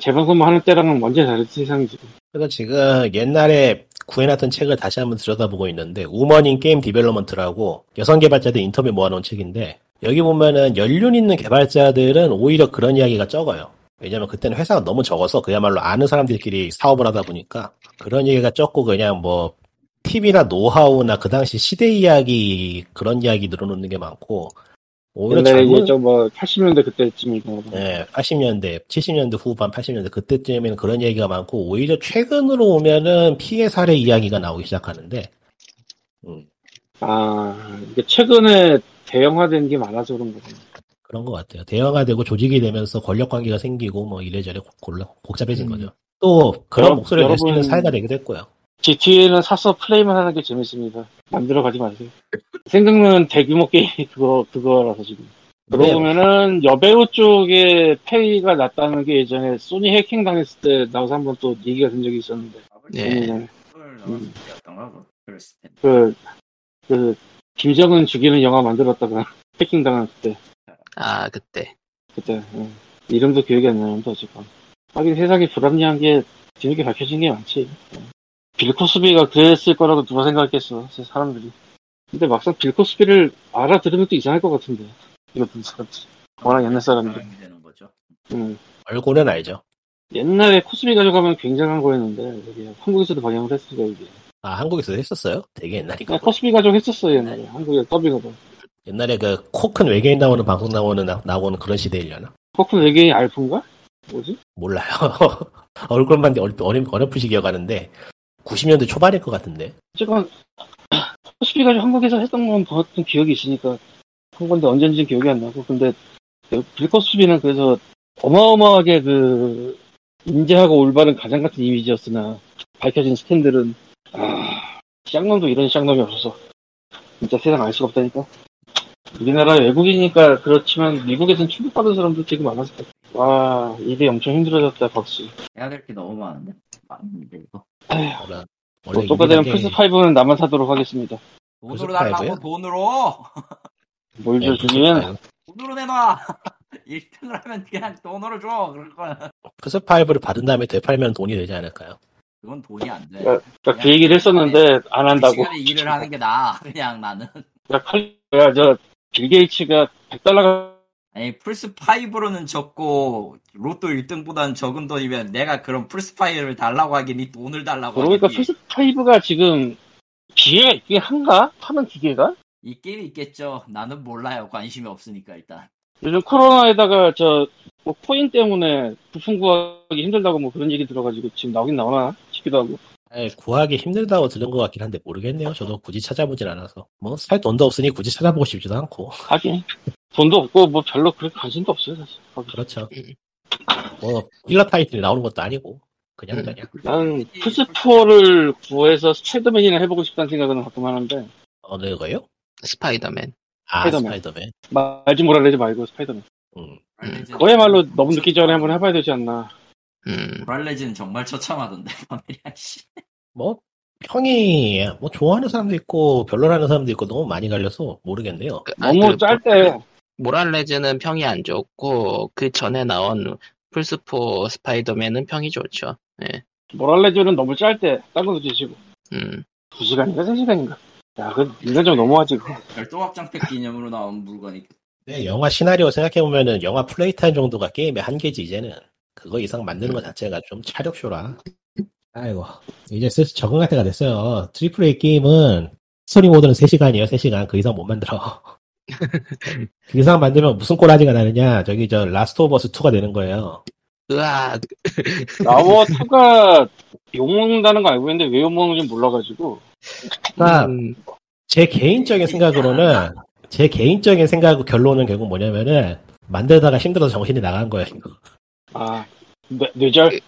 재방송만 하는 때랑은 완전히 다른 세상이 지금. 그래서 지금 옛날에 구해놨던 책을 다시 한번 들여다보고 있는데 Women in Game Development라고 여성 개발자들 인터뷰 모아놓은 책인데 여기 보면은 연륜 있는 개발자들은 오히려 그런 이야기가 적어요. 왜냐면 그때는 회사가 너무 적어서 그야말로 아는 사람들끼리 사업을 하다 보니까 그런 얘기가 적고 그냥 뭐 팁이나 노하우나 그 당시 시대 이야기 그런 이야기 늘어놓는 게 많고 오히려 옛날에 좀뭐 80년대 그때쯤이고 예, 80년대, 70년대 후반, 80년대 그때쯤에는 그런 얘기가 많고 오히려 최근으로 오면은 피해 사례 이야기가 나오기 시작하는데 음, 아 이게 최근에 대형화된 게 많아서 그런 거구나. 그런 것 같아요. 대형화되고 조직이 되면서 권력 관계가 생기고 뭐 이래저래 골라, 복잡해진 음. 거죠. 또 그런 여러- 목소리를 낼수 있는 사회가 되기도 했고요. GTA는 사서 플레이만 하는 게 재밌습니다. 만들어 가지 마세요. 생각나는 대규모 게임 그거 그거라서 지금. 그러고 네. 보면은 여배우 쪽에 페이가 났다는 게 예전에 소니 해킹 당했을 때 나와서 한번 또 얘기가 된 적이 있었는데. 네. 음, 음. 그, 그, 김정은 죽이는 영화 만들었다가 해킹 당한 그때. 아 그때 그때. 음. 이름도 기억이 안 나는데 어쨌건. 하긴 세상이 불합리한 게 뒤늦게 밝혀진 게 많지. 음. 빌 코스비가 그랬을 거라고 누가 생각했겠어, 사람들이. 근데 막상 빌 코스비를 알아들으면 또 이상할 것 같은데. 이거 듣는 사람들. 워낙 옛날 사람들. 되는 거죠. 음. 얼굴은 알죠. 옛날에 코스비 가져가면 굉장한 거였는데, 여기 한국에서도 방영을 했으니까, 이게. 아 한국에서 했었어요? 되게 옛날이고 그냥 코스비 가족 했었어요, 옛날에. 한국에 더빙하다. 옛날에 그 코 큰 외계인 나오는 방송 나오는 나, 나오는 그런 시대이려나? 코 큰 외계인 알프인가? 뭐지? 몰라요. 얼굴만 어렴, 어렴풋이 기억하는데 90년대 초반일 것 같은데. 어쨌건, 코스비 가족 한국에서 했던 건 봤던 기억이 있으니까, 한 건데 언젠지 기억이 안 나고, 근데, 빌 코스비는 그래서 어마어마하게 그, 인재하고 올바른 가장 같은 이미지였으나, 밝혀진 스캔들은, 아, 쌍놈도 이런 쌍놈이 없어서, 진짜 세상 알 수가 없다니까. 우리나라 외국이니까 그렇지만, 미국에선 충격받은 사람도 되게 많았을 거야. 와, 일이 엄청 힘들어졌다, 박수. 해야 될 게 너무 많은데. 많은데 이거. 원래, 뭐, 원래 똑같으면 유일하게 플스5는 나만 사도록 하겠습니다. 돈으로 플스5 요? 달라고 돈으로. 뭘 예, 줄 주면, 플스5. 돈으로 내놔. 1등을 하면 그냥 돈으로 줘. 그럴 거야. 플스5를 받은 다음에 되팔면 돈이 되지 않을까요? 그건 돈이 안 돼. 그러니까 그 얘기를 했었는데, 안그 한다고. 시간에 일을 하는 게 나아. 그냥 나는. 야, 칼, 야, 저, 빌 게이츠가 100달러가, 아니 플스 5로는 적고 로또 1등보다는 적은 돈이면 내가 그럼 플스 5를 달라고 하긴 이 돈을 달라고 그러니까 하겠니. 플스 5가 지금, 기계가 있긴 한가? 하는 기계가? 이 게임이 있겠죠. 나는 몰라요. 관심이 없으니까 일단. 요즘 코로나에다가 저, 뭐, 코인 때문에 부품 구하기 힘들다고 뭐 그런 얘기 들어가지고 지금 나오긴 나오나? 싶기도 하고. 아니, 구하기 힘들다고 들은 것 같긴 한데 모르겠네요. 저도 굳이 찾아보진 않아서. 뭐 살 돈도 없으니 굳이 찾아보고 싶지도 않고. 하긴. 돈도 없고, 뭐 별로 그렇게 관심도 없어요, 사실. 거기. 그렇죠. 뭐 힐러 타이틀이 나오는 것도 아니고 그냥 음. 그냥 난 플스4를 구해서 스파이더맨이나 해보고 싶다는 생각은 가끔 하는데, 어느 거요? 스파이더맨 아 스파이더맨. 스파이더맨. 마일즈 모랄레즈 말고 스파이더맨. 음. 그거야말로 너무 늦기 전에 한번 해봐야 되지 않나. 음 모랄레즈는 정말 처참하던데. 파메리아 씨. 뭐 평이 뭐 좋아하는 사람도 있고 별로라는 사람도 있고 너무 많이 갈려서 모르겠네요. 그, 아니, 너무 그 짧대. 모랄레즈는 평이 안 좋고 그 전에 나온 플스4 스파이더맨은 평이 좋죠. 예. 모랄레즈는 너무 짧대. 딴 것도 주시고. 음. 2 시간인가 3 시간인가. 야, 그 인간적 너무하지, 그거. 별도 확장팩 기념으로 나온 물건이 네, 영화 시나리오 생각해 보면은 영화 플레이 타임 정도가 게임의 한계지 이제는 그거 이상 만드는 것 자체가 좀 차력쇼라. 아이고 이제 슬슬 적응할 때가 됐어요. triple A 게임은 스토리 모드는 3시간이에요. 3시간 그 이상 못 만들어. 그 이상 만들면 무슨 꼬라지가 나느냐 저기 저 라스트 오브 어스 2가 되는 거예요. 으악 라오어 2가 욕먹는다는 거 알고 있는데 왜 욕먹는지 몰라가지고. 그러니까 음, 제 개인적인 생각으로는 제 개인적인 생각 결론은 결국 뭐냐면은 만들다가 힘들어서 정신이 나간 거예요. 아, 뇌, 뇌절?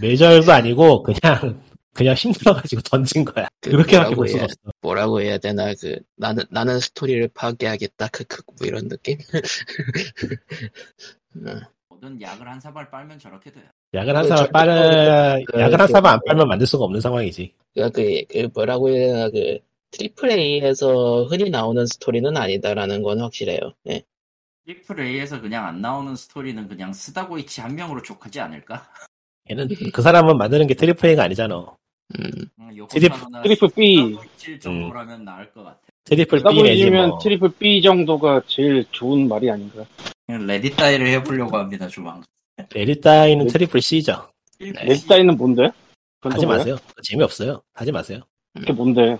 뇌절도 아니고 그냥 그냥 힘들어가지고 던진 거야. 그 그렇게밖에 뭐라고 볼 수가 해야- 없어. 뭐라고 해야 되나 그 나는 나는 스토리를 파괴하겠다 크크 뭐 이런 느낌 어, 모든 약을 한 사발 빨면 저렇게 돼요. 약을 한그 사발 저- 빠른 그- 약을 한 그- 사발 안 빨면 만들 수가 없는 상황이지. 그러니까 그, 그 뭐라고 해야 되나 그 triple A에서 흔히 나오는 스토리는 아니다라는 건 확실해요 예. triple A에서 그냥 안 나오는 스토리는 그냥 스다 고이치 한 명으로 족하지 않을까? 걔는 그 사람은 만드는 게 triple A가 아니잖아. 음, 응, 요코 triple- triple B. 스다 고이치 정도라면 나을 것 같아. triple 싸고 B 내지 이면 뭐. triple B 정도가 제일 좋은 말이 아닌가. 그냥 Let It Die를 해보려고 합니다 조만간. Let It Die는 네. 트리플 C죠. 트리플 내 따위는 뭔데? 하지? 마세요. 재미없어요. 하지 마세요. 그게 뭔데?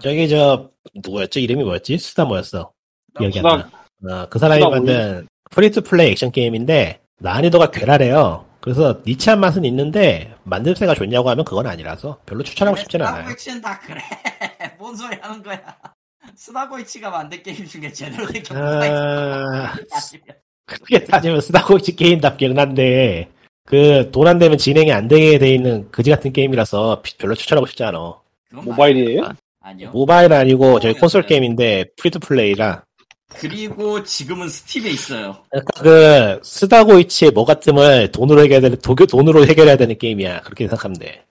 저기 저 누구였죠? 이름이 뭐였지? 스다 뭐였어? 기억이 안 스다- 나. 어, 그 사람이 만든 free to play 액션 게임인데 난이도가 괴랄해요. 그래서 niche한 맛은 있는데 만듦새가 좋냐고 하면 그건 아니라서 별로 추천하고 싶지는 않아요. 액션 다 그래. 뭔 소리 하는 거야? 스다 고이치가 만든 게임 중에 제대로 된 아, 있어? 크게 따지면 스다 고이치 게임답기는 한데 그 돈 안 되면 진행이 안 되게 돼 있는 그지 같은 게임이라서 피- 별로 추천하고 싶지 않아. 모바일이에요? 맞- 아니요. 모바일은 아니고 저희 어, 콘솔 네. 게임인데 free to play라 그리고 지금은 스팀에 있어요. 그 스다 고이치의 뭐 같음을 돈으로 해결해야 되는 도교 돈으로 해결해야 되는 게임이야 그렇게 생각하면 돼.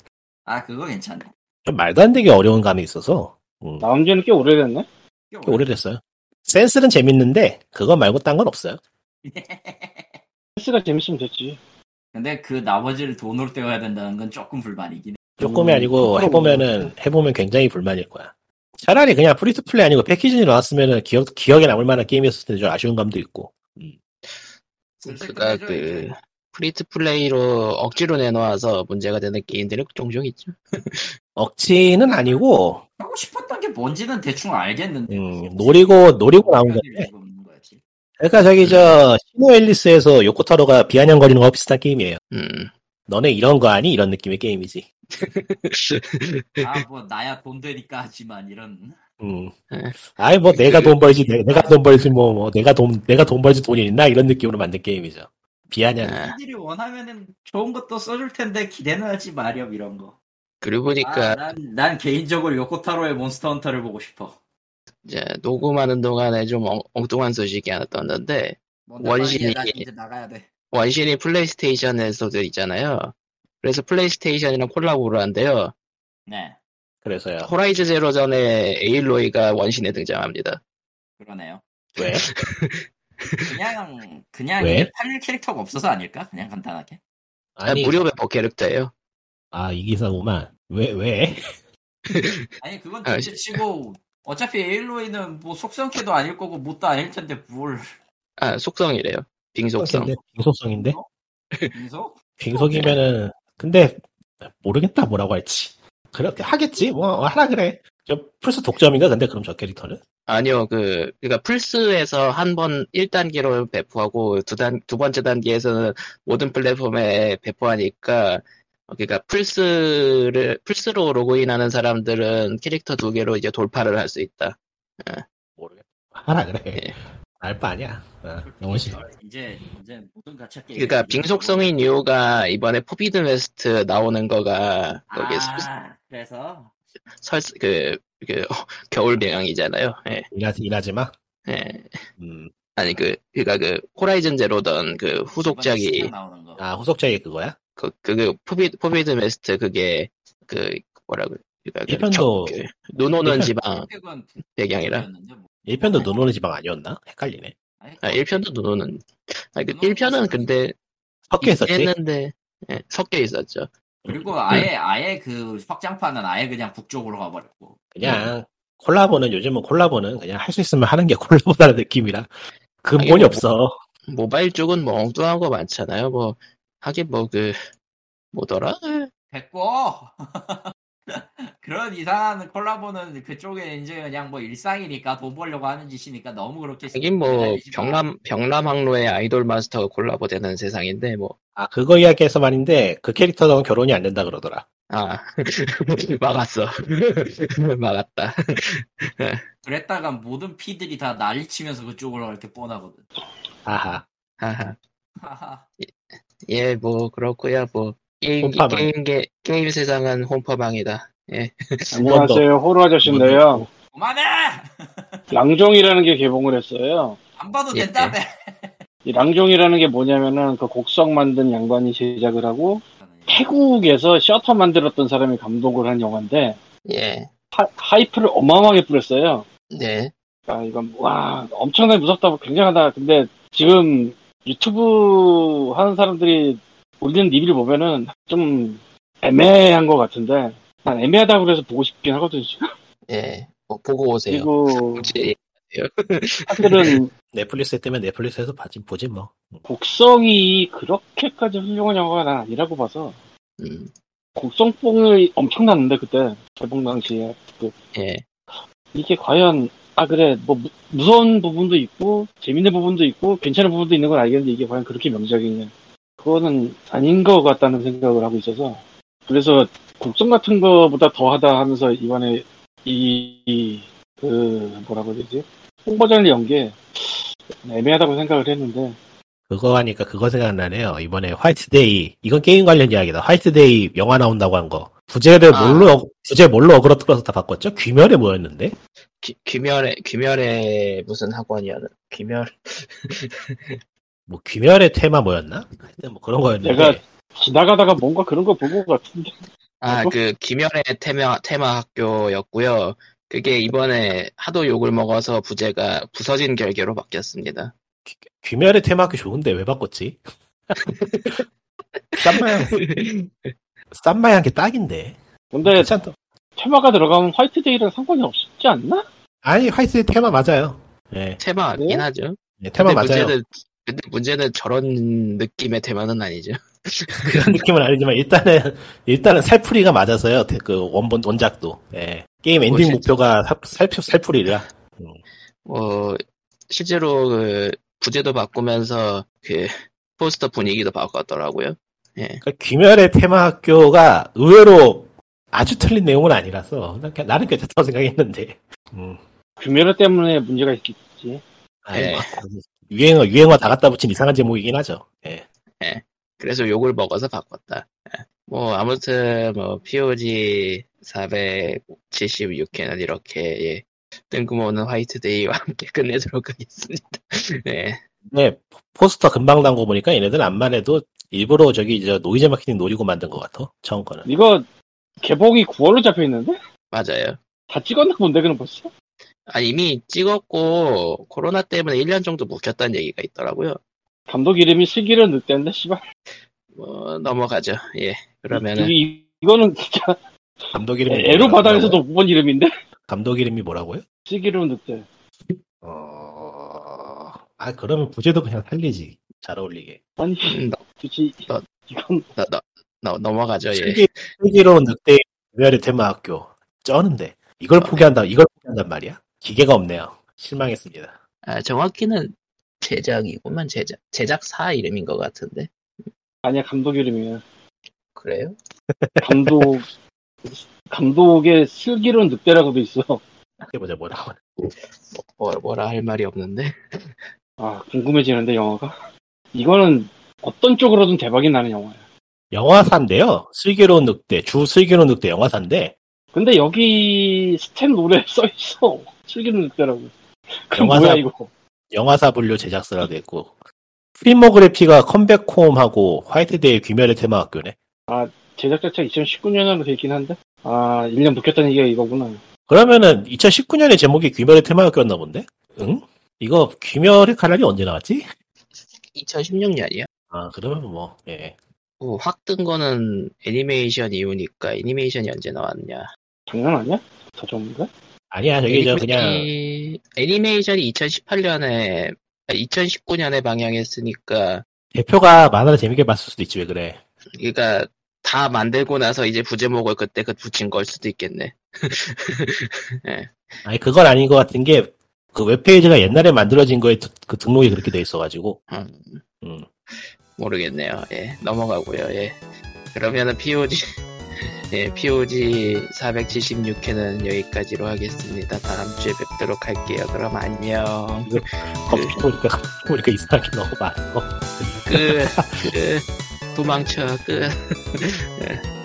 아 그거 괜찮네. 좀 말도 안 되게 어려운 감이 있어서 음, 나온 지는 꽤 오래됐네? 꽤 꽤 오래됐어요. 센스는 재밌는데 그거 말고 딴 건 없어요. 패스가 재밌으면 됐지. 근데 그 나머지를 돈으로 떼어야 된다는 건 조금 불만이긴 해. 조금이 음, 아니고 해보면은 해보면 굉장히 불만일 거야. 차라리 그냥 free to play 아니고 패키지로 나왔으면은 기억 기억에 남을 만한 게임이었을 텐데 좀 아쉬운 감도 있고. 그가 끝내줘, 그 이제. free to play로 억지로 내놓아서 문제가 되는 게임들이 종종 있죠 억지는 아니고 하고 싶었던 게 뭔지는 대충 알겠는데. 음, 노리고 노리고 나온 건데. 그러니까 저기 저 시노앨리스에서 요코타로가 비아냥거리는 거와 비슷한 게임이에요. 음. 너네 이런 거 아니? 이런 느낌의 게임이지. 아 뭐 나야 돈 되니까 하지만 이런. 음. 네. 아이 뭐 내가 돈 벌지 내, 내가 돈 벌지 뭐, 뭐 내가 돈 내가 돈 벌지 돈이 있나 이런 느낌으로 만든 게임이죠. 비아냥. 아, 팬들이 원하면은 좋은 것도 써줄 텐데 기대는 하지 마렴 이런 거. 그러고 보니까 아, 난, 난 개인적으로 요코타로의 몬스터 헌터를 보고 싶어. 이제 녹음하는 동안에 좀 엉, 엉뚱한 소식이 하나 떴는데 원신이- 나가야 돼. 원신이 플레이스테이션에서도 있잖아요. 그래서 플레이스테이션이랑 콜라보를 한대요. 네, 그래서요. 호라이즌 제로 던의 에일로이가 원신에 등장합니다. 그러네요. 왜? 그냥 그냥 왜? 팔릴 캐릭터가 없어서 아닐까? 그냥 간단하게. 아니 무료 배포 캐릭터예요. 아 이 기사구만. 왜 왜? 아니 그건 아, 둘째 치고 어차피 에일로이는 뭐 속성캐도 아닐 거고 뭣도 아닐 텐데 뭘 아 속성이래요. 빙속성. 빙속성인데? 인소? 빙속이면은 근데 모르겠다 뭐라고 할지. 그렇게 하겠지. 뭐 하라 그래. 저 플스 독점인가 근데 그럼 저 캐릭터는? 아니요, 그, 그니까 플스에서 한 번 1단계로 배포하고 두 단, 두 번째 단계에서는 모든 플랫폼에 배포하니까, 그니까 플스를, 플스로 로그인하는 사람들은 캐릭터 두 개로 이제 돌파를 할 수 있다. 모르겠다. 하라 그래. 예. 알바 아니야. 어, 영원 씨. 이제 이제 모든 가챠 게임. 그니까 빙속성인 이유가 이번에 포비든 웨스트 나오는 거가 거기 아 그래서 설, 그, 그, 겨울 배경이잖아요. 예, 일하지 일하지 마. 예. 음. 아니, 그, 그니까 그, 호라이즌 제로던 그 후속작이. 아 후속작이 그거야? 그, 그, 그, 포비, 포비든 웨스트 그게, 그, 뭐라고, 그니까, 그, 일편도- 저- 그, 눈 오는 일편- 지방 팩은 배경이라. 였는데 뭐. 1편도 눈 오는 지방 아니었나? 헷갈리네. 아, 1편도 눈 오는, 아니, 그, 눈 오는 1편은 것은 근데, 섞여 있었지? 했는데, 예, 섞여 있었죠. 그리고 아예 아예 그 확장판은 아예 그냥 북쪽으로 가버렸고. 그냥 콜라보는 요즘은 콜라보는 그냥 할 수 있으면 하는 게 콜라보다는 느낌이라 근본이 아니, 뭐- 없어. 모바일 쪽은 뭐 엉뚱한 거 많잖아요. 뭐, 하긴 뭐 그, 뭐더라? 됐고 그런 이상한 콜라보는 그쪽에 이제 그냥 뭐 일상이니까 돈 벌려고 하는 짓이니까 너무 그렇게 하긴 뭐. 벽람, 벽람항로의 아이돌 마스터가 콜라보 되는 세상인데, 뭐, 아 그거 이야기해서 말인데 그 캐릭터는 결혼이 안 된다 그러더라. 아, 막았어. 막았다. 그랬다가 모든 P들이 다 난리 치면서 그쪽으로 갈 게 뻔하거든. 아하. 하하. 하하. 예, 뭐, 그렇고요 뭐, 게임. 게임, 게, 게임 세상은 혼파망이다. 예. 안녕하세요. 호루 아저씨인데요. 그만해! 랑종이라는 게 개봉을 했어요. 안 봐도 예, 된다며! 이 랑종이라는 게 뭐냐면은 그 곡성 만든 양반이 제작을 하고 태국에서 셔터 만들었던 사람이 감독을 한 영화인데 예. 하, 이프를 어마어마하게 뿌렸어요. 네. 아 이건 와 엄청나게 무섭다 굉장하다. 근데 지금 유튜브 하는 사람들이 올리는 리뷰를 보면은 좀 애매한 것 같은데 난 애매하다고 그래서 보고 싶긴 하거든요. 지금. 예. 뭐, 보고 오세요. 그리고 굳이, 사실은 넷플릭스에 뜨면 넷플릭스에서 보지, 보지 뭐. 곡성이 그렇게까지 훌륭한 영화가 난 아니라고 봐서 음, 곡성뽕이 엄청났는데 그때 개봉 당시에 그 예. 이게 과연 아 그래 뭐 무, 무서운 부분도 있고 재밌는 부분도 있고 괜찮은 부분도 있는 건 알겠는데 이게 과연 그렇게 명작이냐 그거는 아닌 것 같다는 생각을 하고 있어서 그래서 곡성 같은 거보다 더하다 하면서 이번에 이 그 뭐라고 해야 되지 홍보전을 연게 애매하다고 생각을 했는데 그거 하니까 그거 생각나네요. 이번에 화이트데이, 이건 게임 관련 이야기다. 화이트데이 영화 나온다고 한 거. 부제를 아. 뭘로, 어- 부제 뭘로 어그로 끌어서 다 바꿨죠? 귀멸에 뭐였는데? 귀, 귀멸의, 귀멸의 무슨 학원이었나? 귀멸, 뭐, 귀멸의 테마 뭐였나? 하여튼 뭐 그런 거였는데. 내가 지나가다가 뭔가 그런 거 본 것 같은데 아, 어? 그, 귀멸의 테마, 테마 학교였고요. 그게 이번에 하도 욕을 먹어서 부제가 부서진 결계로 바뀌었습니다. 귀멸의 테마학교 좋은데 왜 바꿨지? 쌈마양, 쌈마양 게 딱인데. 근데 괜찮다. 테마가 들어가면 화이트데이랑 상관이 없지 않나? 아니, 화이트데이 테마 맞아요. 예, 테마긴 네? 하죠. 네, 테마 근데 맞아요. 문제는, 근데 문제는 저런 느낌의 테마는 아니죠. 그런 느낌은 아니지만 일단은 일단은 살풀이가 맞아서요. 대- 그 원본 원작도 예. 게임 엔딩 뭐, 목표가 살, 살, 살풀이라 뭐, 실제로 그, 부제도 바꾸면서 그, 포스터 분위기도 바꿨더라고요. 예. 그러니까 귀멸의 테마 학교가 의외로 아주 틀린 내용은 아니라서 나는 괜찮다고 생각했는데 음. 규멸 때문에 문제가 있겠지. 아니, 예. 뭐, 유행어 유행어 다 갖다 붙인 이상한 제목이긴 하죠. 예. 그래서 욕을 먹어서 바꿨다. 예. 뭐, 아무튼, 뭐, POG 476회는 이렇게, 예. 뜬금없는 화이트데이와 함께 끝내도록 하겠습니다. 네. 네 포스터 금방 나온 거 보니까 얘네들 안만 해도 일부러 저기 저 노이즈 마케팅 노리고 만든 것 같아 처음 거는. 이거 개봉이 9월로 잡혀 있는데? 맞아요. 다 찍었나 본데 그럼 벌써? 아, 이미 찍었고, 코로나 때문에 1년 정도 묵혔다는 얘기가 있더라고요. 감독 이름이 슬기를 늑대인데 씨발. 뭐, 넘어가죠. 예. 그러면은, 이, 이거는 진짜 감독 이름이 에로 뭐라고요? 바닥에서도 못 본 이름인데? 감독 이름이 뭐라고요? 슬기를 늑대. 어, 아, 그러면 부제도 그냥 살리지. 잘 어울리게. 아니 음, 너, 굳이 너- 이건 너, 너, 너, 넘어가죠. 예. 슬기, 슬기로운 늑대 유열의 테마 학교. 쩌는데. 이걸 포기한다, 이걸 포기한단 말이야? 기계가 없네요. 실망했습니다. 아, 정확히는 제작이구만, 제작. 제작사 이름인 것 같은데. 아니야 감독 이름이야. 그래요? 감독 감독의 슬기로운 늑대라고도 있어. 해보자, 뭐라고. 뭐, 뭐라 할 말이 없는데. 아 궁금해지는데 영화가. 이거는 어떤 쪽으로든 대박이 나는 영화야. 영화사인데요. 슬기로운 늑대, 주 슬기로운 늑대 영화사인데, 근데 여기 스탠 노래 써 있어. 슬기로운 늑대라고. 그럼 영화사- 뭐야 이거? 영화사 분류 제작사라 됐고, 프리모그래피가 컴백홈하고 화이트데이 귀멸의 테마 학교네. 제작 자체가 2019년으로 돼 있긴 한데. 아 1년 묵혔다는 얘기가 이거구나. 그러면은 2019년에 제목이 귀멸의 테마 학교였나 본데? 응? 이거 귀멸의 칼날이 언제 나왔지? 2016년이야. 아, 그러면 뭐, 예. 뭐, 확뜬 거는 애니메이션 이후니까 애니메이션이 언제 나왔냐. 장난 아니야? 더 좋은가? 아니야, 저기 저 그냥, 애니메이- 애니메이션이 2018년에, 2019년에 방영했으니까, 대표가 만화를 재밌게 봤을 수도 있지, 왜 그래. 그러니까 다 만들고 나서 이제 부제목을 그때 그 붙인 걸 수도 있겠네. 아니, 그건 아닌 것 같은 게, 그 웹페이지가 옛날에 만들어진 거에 드- 그 등록이 그렇게 돼 있어가지고, 음, 음. 모르겠네요. 예, 넘어가고요. 예. 그러면은 POG, 예, POG 476회는 여기까지로 하겠습니다. 다음 주에 뵙도록 할게요. 그럼 안녕. 컴퓨터 보니까, 보니까 이상하게 너무 많아. 그, 그, 도망쳐 끝.